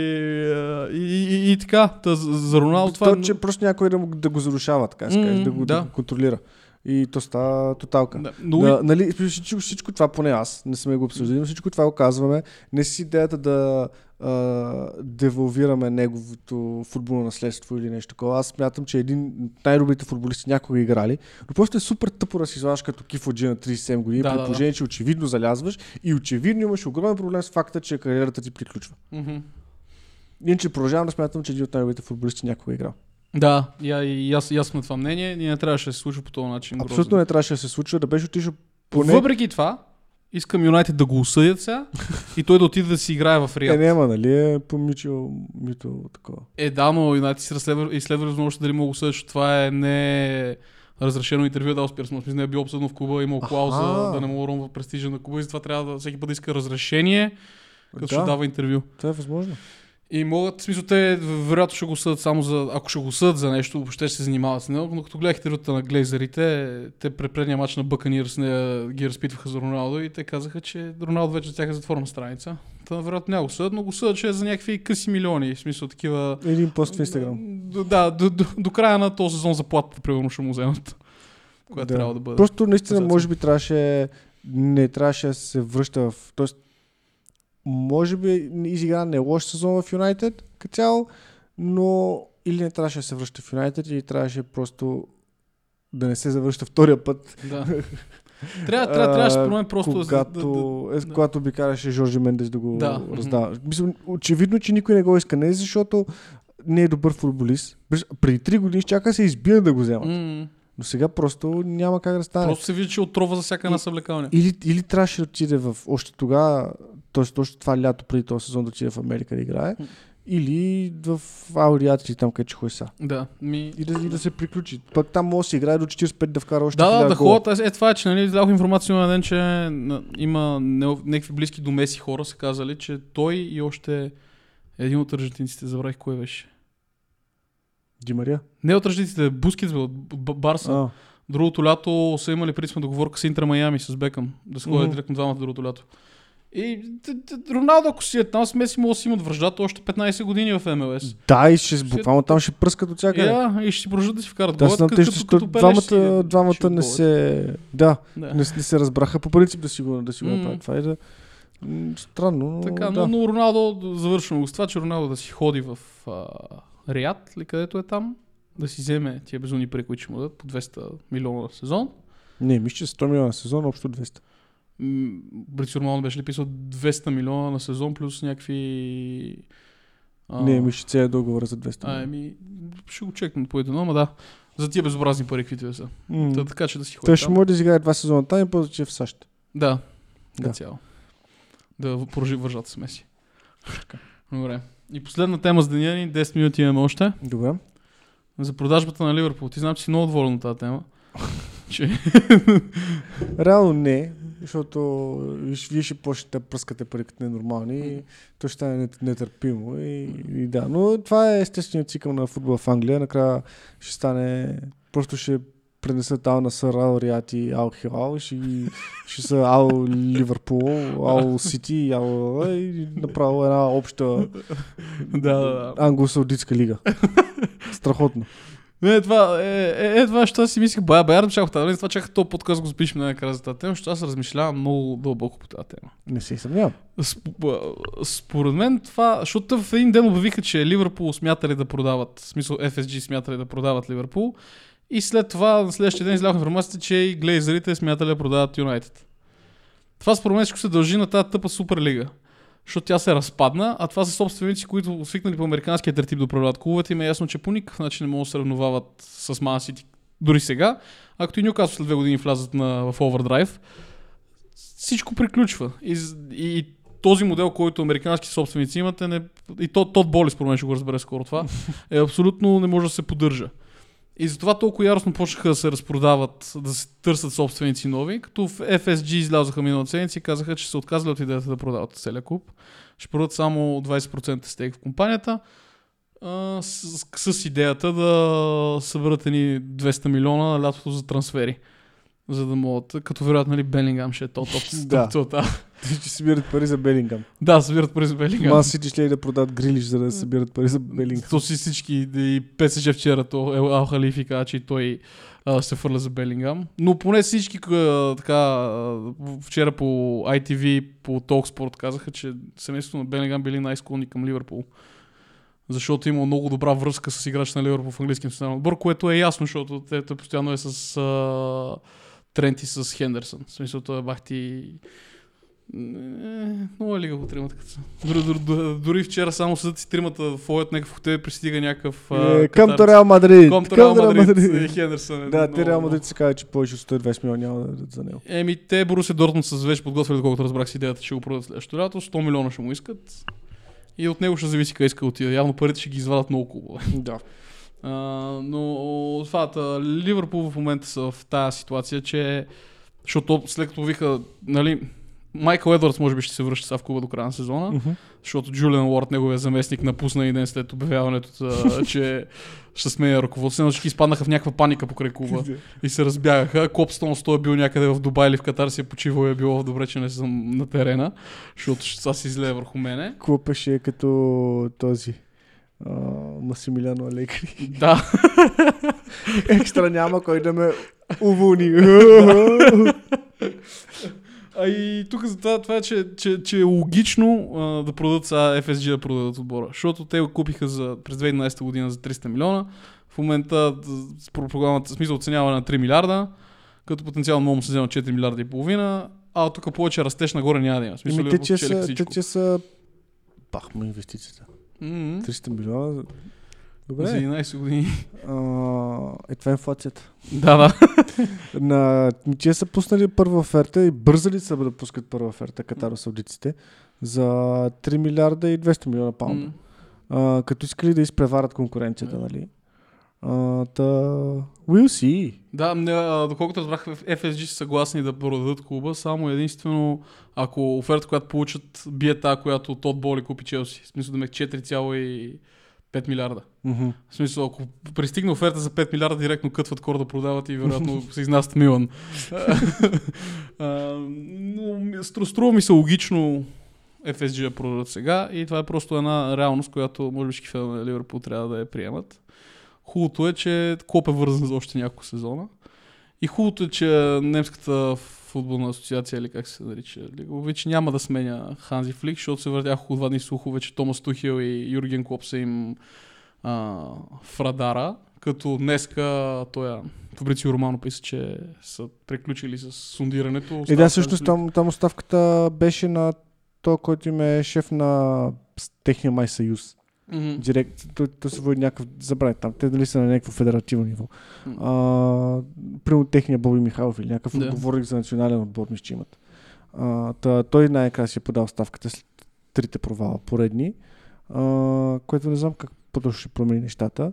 и, и, и, така, та, за Роналдо това... То, че просто някой да, да го зарушава, така да се М, да, го, да. да. го контролира. И то става тоталка. Да, но Да, нали, всичко, всичко това, поне аз, не сме го обсъждали, но всичко това го казваме. Не си идеята да а, девалвираме неговото футболно наследство или нещо такова. Аз смятам, че един от най-добрите футболисти някога играли, но просто е супер тъпо да си излагаш като кифоджи на 37 години, Да, при да, да. положение, че очевидно залязваш и очевидно имаш огромен проблем с факта, че кариерата ти приключва. Мгм. Иначе продължавам да смятам, че един от най-добрите футболисти някога е играл. Да, а- и аз, аз на това мнение. Ние не трябваше да се случва по този начин. Абсолютно грозно. не трябваше да се случва, да беше отишъл поне... Въпреки това, искам Юнайтед да го осъдят сега и той да отиде да си играе в Е, Риад. няма, нали е помичил мито такова. Е, да, но Юнайтед си разследва, изследва възможност дали мога да осъдят, защото това е не разрешено интервю да успя. Смисъл не е било обсъдно в клуба, имал клауза да не му уронва престижа на клуба и затова трябва да всеки път да иска разрешение, като ще Да, дава интервю. това е възможно. И могат, в смисъл, те вероятно ще го съдят само за, ако ще го съдят за нещо, въобще ще се занимават с него, но като гледах интервюта на глейзерите, те при предния матч на Бъканирс не ги разпитваха за Роналдо и те казаха, че Роналдо вече за тях е затворена страница. Та вероятно няма го съдят, но го съдят, че е за някакви къси милиони, в смисъл такива... Един пост в Инстаграм. Да, до, до, до края на този сезон заплатата, примерно, ще му вземат. Която Да. трябва да бъде. Просто наистина, може би трябваше, не трябваше да се връща в... Тоест, може би изигра не лош сезон в Юнайтед като цяло, но или не трябваше да се връща в Юнайтед, или трябваше просто да не се завръща втория път. Да. Трябва, трябва, трябва, според мен, просто когато, да, е, да. когато би караше Жоржи Мендес да го Да. раздава. Мисля, очевидно, че никой не го иска. Не защото не е добър футболист. Преди три години чака да се избие да го вземат. М, Но сега просто няма как да стане. Просто се вижда, че отрова за всяка една съблекалня. Или, или трябваше да отиде в още тогава, т.е. още това лято преди този сезон да отиде в Америка да играе, или в Ауриати там където ходи са. Да, ми... И да, и да се приключи. Пък там може да си играе до 45 да вкара още Да, да, 1000 да гола. ходят. Е, това е, че нали, издадох информация на ден, че има някакви близки до Меси хора са казали, че той и още един от аржентинците, забравих кой беше. Ди Мария? Не от аржентинците, Бускетс от Барса. А, Другото лято са имали принципна договорка с Интер Майами, с Бекъм, да се ходят Мгм. директно двамата другото лято. И Роналдо, ако си е там, с Меси могат да си имат връждата още 15 години в МЛС. да, и ще, буквално там ще пръскат от всякъде. Yeah, и ще си продължат да си вкарат Да, знам, като- като- ще, като двамата, си- двамата ще не се... Да, Да. не, не се разбраха по принцип да си го, да си го направят. Това е да... Странно, но Така, да. но, но Роналдо, завършваме го с това, че Роналдо да си ходи в а, Риад, или където е там, да си вземе тия безумни пари, които ще му дадат по 200 милиона на сезон. Не, мисля, че 100 милиона на сезон, общо 200. Брицио Романо беше ли писал 200 милиона на сезон, плюс някакви... А, Не, мисля, че целият договор за 200 А, милиона. еми, ще го чекнат по едно, ама да. За тия безобразни пари, каквито са. М. Та, така че да си ходи Той ще може да изиграе два сезона там и после че е в САЩ. Да, Да. цяло. Да продължи вържата с Меси. Добре. И последна тема с деня ни, 10 минути имаме още. Добре. За продажбата на Ливърпул. Ти знам, че си много доволен от тази тема. че... Реално не, защото вие ще почнете да пръскате пари като ненормални и то ще стане нет- нетърпимо. И, и да, но това е естественият цикъл на футбола в Англия. Накрая ще стане, просто ще пренесат Ал Насър, Ал Риат и Ал Хилал, ще, ще са Ал Ливърпул, Ал Сити, Ал и направо една обща да. англо-саудитска лига. Страхотно. Не, това е, е, е това, що си мислих, бая, бая, чаках тази, това чаках този подкаст го запишем накрая за тази тема, защото аз размишлявам много дълбоко по тази тема. Не се съмнявам. Сп- Според мен това, защото в един ден обявиха, че Ливърпул смятали да продават, в смисъл FSG смятали да продават Ливърпул и след това на следващия ден изляха информацията, че и глейзерите смятали да продават Юнайтед. Това според мен се дължи на тази тъпа суперлига. Защото тя се разпадна, а това са собственици, които свикнали по американския тертип да управляват клубовете. Им е ясно, че по никакъв начин не могат да се равновават с Man City дори сега. А като и Нюкасо след две години влязат на, в овердрайв, всичко приключва. И, и, и този модел, който американски собственици имат, е не, и то, Тод Боли, според мен ще го разбере скоро това, е абсолютно не може да се поддържа. И затова толкова яростно почнаха да се разпродават, да се търсят собственици нови, като в FSG излязоха миналата седмица и казаха, че са отказали от идеята да продават целия клуб. Ще продадат само 20% стейк в компанията, а, с, с идеята да съберат едни 200 милиона на лятото за трансфери. За да могат, като вероятно нали, Белингам ще е то топ. Да. целта. Ще събират пари за Белингам. Да, събират пари за Белингам. Ман Сити ще ли да продадат Грилиш, за да събират пари за Белингам. То си всички, и ПСЖ вчера, то Ел Ал Халифи каза, че той а, се фърля за Белингам. Но поне всички а, така, а, вчера по ITV, по Talksport казаха, че семейството на Белингам били най-склонни към Ливърпул. Защото има много добра връзка с играч на Ливърпул в английския национален отбор, което е ясно, защото те, те постоянно е с а, Трент и с Хендерсън. В смисъл, той е бахти... Е, Много е лига по тримата. като. Дори, дори, дори, дори вчера само седат си тримата в някакъв хотел пристига някакъв... Е, Към Реал Мадрид. Към Реал Мадрид. Мадрид. и Хендерсън. е Да, много- те Реал Мадрид се казва, че повече от 120 милиона няма да дадат за него. Еми, те Борусия Дортмунд са вече подготвили, доколкото разбрах с идеята, че го продадат следващото лято. 100 милиона ще му искат. И от него ще зависи къде иска да отида. Явно парите ще ги извадат много клубове. Да. А, но това, Ливърпул в момента са в тази ситуация, че защото след като виха, нали, Майкъл Едвардс може би ще се връща сега в клуба до края на сезона, защото Джулиан Уорд, неговия заместник, напусна и ден след обявяването, че ще сменя ръководство. Всички изпаднаха в някаква паника покрай клуба и се разбягаха. Копстон, той е бил някъде в Дубай или в Катар, си е почивал и е било добре, че не съм на терена, защото това се излее върху мене. Клупа ще е като този. А, Масимилиано Алегри. Да, Екстра няма кой да ме уволни. А и тук за това, това е, че, че, че е логично а, да продадат сега FSG да продадат отбора. Защото те го купиха за, през 2011 година за 300 милиона. В момента с про- програмата, смисъл оценяване на 3 милиарда, като потенциално могат да се вземат 4 милиарда и половина, а тук повече растеж нагоре няма да има. Смисъл, те, че спечели са, те, че са... Пах му инвестицията. М, 300 милиона. За Добре. 11 години. А, е, това е инфлацията. да, да. На... Тия са пуснали първа оферта и бързали са да пускат първа оферта, Катаро саудиците, за 3 милиарда и 200 милиона паунда. М. А, като искали да изпреварат конкуренцията, Да. нали? Та... We'll see. Да, не, а, доколкото разбрах, FSG са съгласни да продадат клуба, само единствено ако оферта, която получат, бие тази, която Тод Боли купи Челси. В смисъл да ме 4,5 милиарда. Мгм. В смисъл, ако пристигне оферта за 5 милиарда, директно кътват кор да продават и вероятно се изнасят Милан. А, Но струва ми се логично FSG да продадат сега и това е просто една реалност, която може би фенове на Ливърпул трябва да я приемат. Хубавото е, че Клоп е вързан за още няколко сезона. И хубавото е, че немската футболна асоциация, или как се нарича, Лига, вече няма да сменя Ханзи Флик, защото се въртяха около два дни слухове, че Томас Тухил и Юрген Клоп са им а, в радара, като днеска той Фабрицио Романо писа, че са приключили с сундирането. Е, Остава да, Флик. там, там оставката беше на то, който им е шеф на техния май съюз. Мгм. Директ, той, той се води някакъв, забравя там, те дали са на някакво федеративно ниво. А, примерно техния Боби Михайлов или някакъв Да. отговорник за национален отбор, мисля, че имат. А, та, той най-накрая си е подал ставката след трите провала поредни, а, което не знам как по ще промени нещата.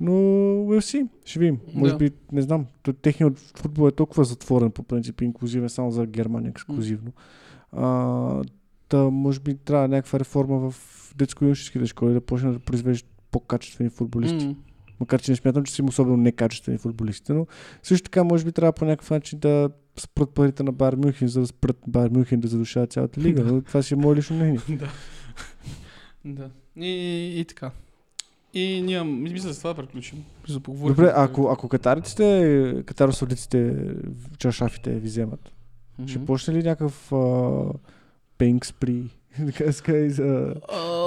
Но we'll see. Ще видим. Може Да. би, не знам, техният футбол е толкова затворен по принцип, инклюзивен само за Германия ексклюзивно. А, та, може би трябва някаква реформа в детско-юношеските школи да почне да произвеждат по-качествени футболисти. М. Макар, че не смятам, че са им особено некачествени футболисти, но също така може би трябва по някакъв начин да спрат парите на Байер Мюнхен, за да спрат Байер Мюнхен да задушава цялата лига. Но това си е мое лично мнение. да. да. И, и така. И ние, мисля, с това приключим. За. Добре, ако, ако катариците, катаросаудиците, чаршафите ви вземат, Мгм. ще почне ли някакъв пенк спри? Да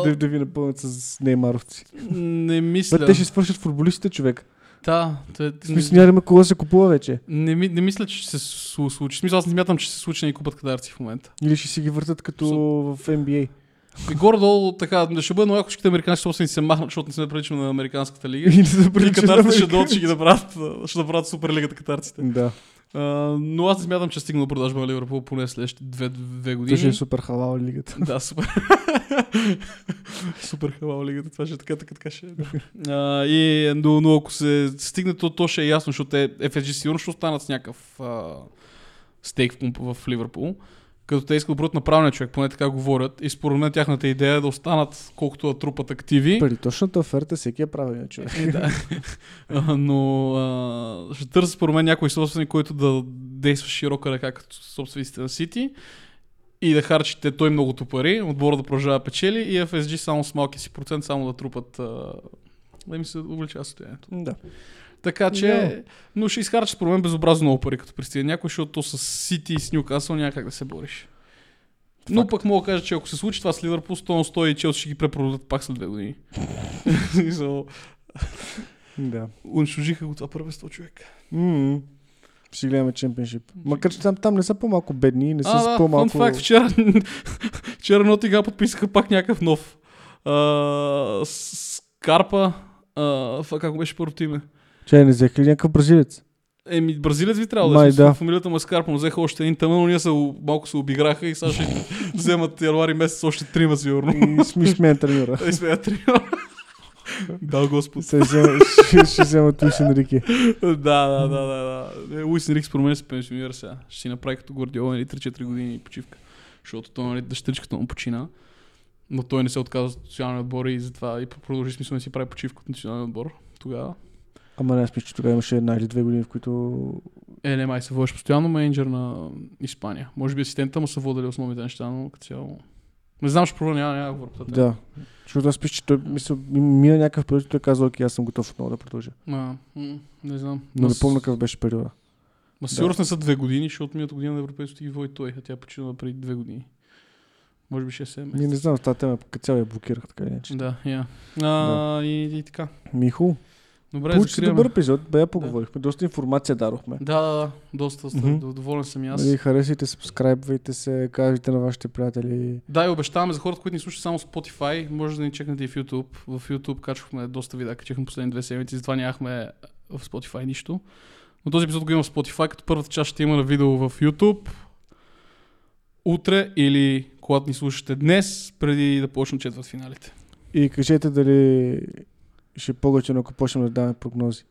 да, да ви напълнят с неймаровци. Не Бе, мисля. Те ще свършат футболистите, човек. Да, В смисъл няма да има да се купува вече. не, ми- не мисля, че ще се слу- случи. Смисъл, аз не смятам, че ще се случи да ни купат кадарци в момента. Или ще си ги въртат като в NBA. И горе-долу така, ще бъде много, ако всичките американски собственици се махнат, защото не сме приличани на американската лига. Или да И на катарците ще дойдат, ще ги направят, ще направят суперлигата катарците. Да. Но аз не смятам, че стигна до продажба на Ливърпул поне следващите две, две години. Това е супер халал лигата. Да, супер. супер халал лигата. Това ще е така, така, така ще е. А, и, но, но ако се стигне, то, то ще е ясно, защото те FSG сигурно ще останат с някакъв а, стейк в, в Ливърпул. Като те искат да бъдат на правилния човек, поне така говорят. И според мен тяхната идея е да останат колкото да трупат активи. При точната оферта всеки е правилен човек. Да. Но а, ще търся според мен някой собственик, който да действа широка ръка като собствениците на Сити и да харчите той многото пари, отбора да продължава печели и FSG само с малки си процент само да трупат а, да ми се увеличава състоянието. Да. Така че, Да. но ще изхарчат според мен безобразно много пари, като пристига някой, защото то с Сити и с Ньюкасъл няма как да се бориш. Но Факт. пък мога да кажа, че ако се случи това с Ливърпул, 100 на 100 и Челси ще ги препродадат пак след две години. Да. Унищожиха го това първенство човек. М, Ще гледаме чемпионшип. Макар че там, там не са по-малко бедни, не са А, с да, по-малко... факт, вчера, вчера Нотинга подписаха пак някакъв нов. А, Скарпа, а, как беше първото име? Че не взеха ли някакъв бразилец? Еми, бразилец ви трябва да Май е. да. Да. Фамилията е но взеха още един тъмън, но ние у- малко се обиграха и сега ще вземат януари месец още трима сигурно. И сме смен треньора. И сме трима. Да, Господ. Се взема- ще, ще вземат Луис Енрике. да, да, да, да, да. Е, Луис Енрик според мен се пенсионира сега. Ще си направи като Гвардиола нали, 3-4 години почивка. Защото той, нали, дъщеричката му почина. Но той не се отказа от националния отбор и затова и продължи смисъл да си прави почивка от националния отбор. Тогава. Ама не, аз мисля, че тогава имаше една или две години, в които... Е, не, май се водиш постоянно менеджер на Испания. Може би асистента му са водили основните неща, но като цяло... Не знам, ще пробва, няма, няма да говоря по. Да. Защото аз мисля, че той мисля, мина някакъв период, той каза, окей, аз съм готов отново да продължа. А, не знам. Но не помня какъв беше периода. Ма сигурно не са две години, защото миналата година на Европейското ги води той, а тя почина преди две години. Може би 6-7 месеца. Ние не знам, тази тема като цяло я блокирах, така иначе. Да, я. А, И, и така. Михо, Добре, Получи закриваме. добър епизод, бе я поговорихме, доста информация дарохме. Да, да, да. Доста. Мгм. Доволен съм и аз. Нали, харесайте, сабскрайбвайте се, кажете на вашите приятели. Да, и обещаваме за хората, които ни слушат само Spotify, може да ни чекнете и в YouTube. В YouTube качвахме доста видеа, качихме последни две седмици, затова нямахме в Spotify нищо. Но този епизод го има в Spotify, като първата част ще има на видео в YouTube. Утре или когато ни слушате днес, преди да почнат четвърт финалите. И кажете дали ще е по-готино, ако почнем да даваме прогнози.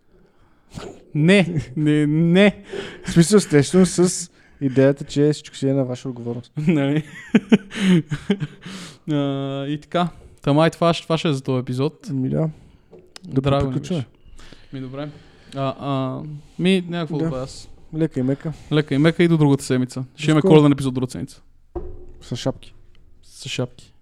Не, не, не. В смисъл, естествено, с идеята, че всичко си е на ваша отговорност. Нали? А, и така. Тама и това, това ще е за този епизод. Ми да, ми приключваме. Ми добре. А, а, ми, някакво Да. аз. Лека и мека, Лека и мека и до другата седмица. Ще имаме коледен епизод другата седмица. с шапки. С шапки.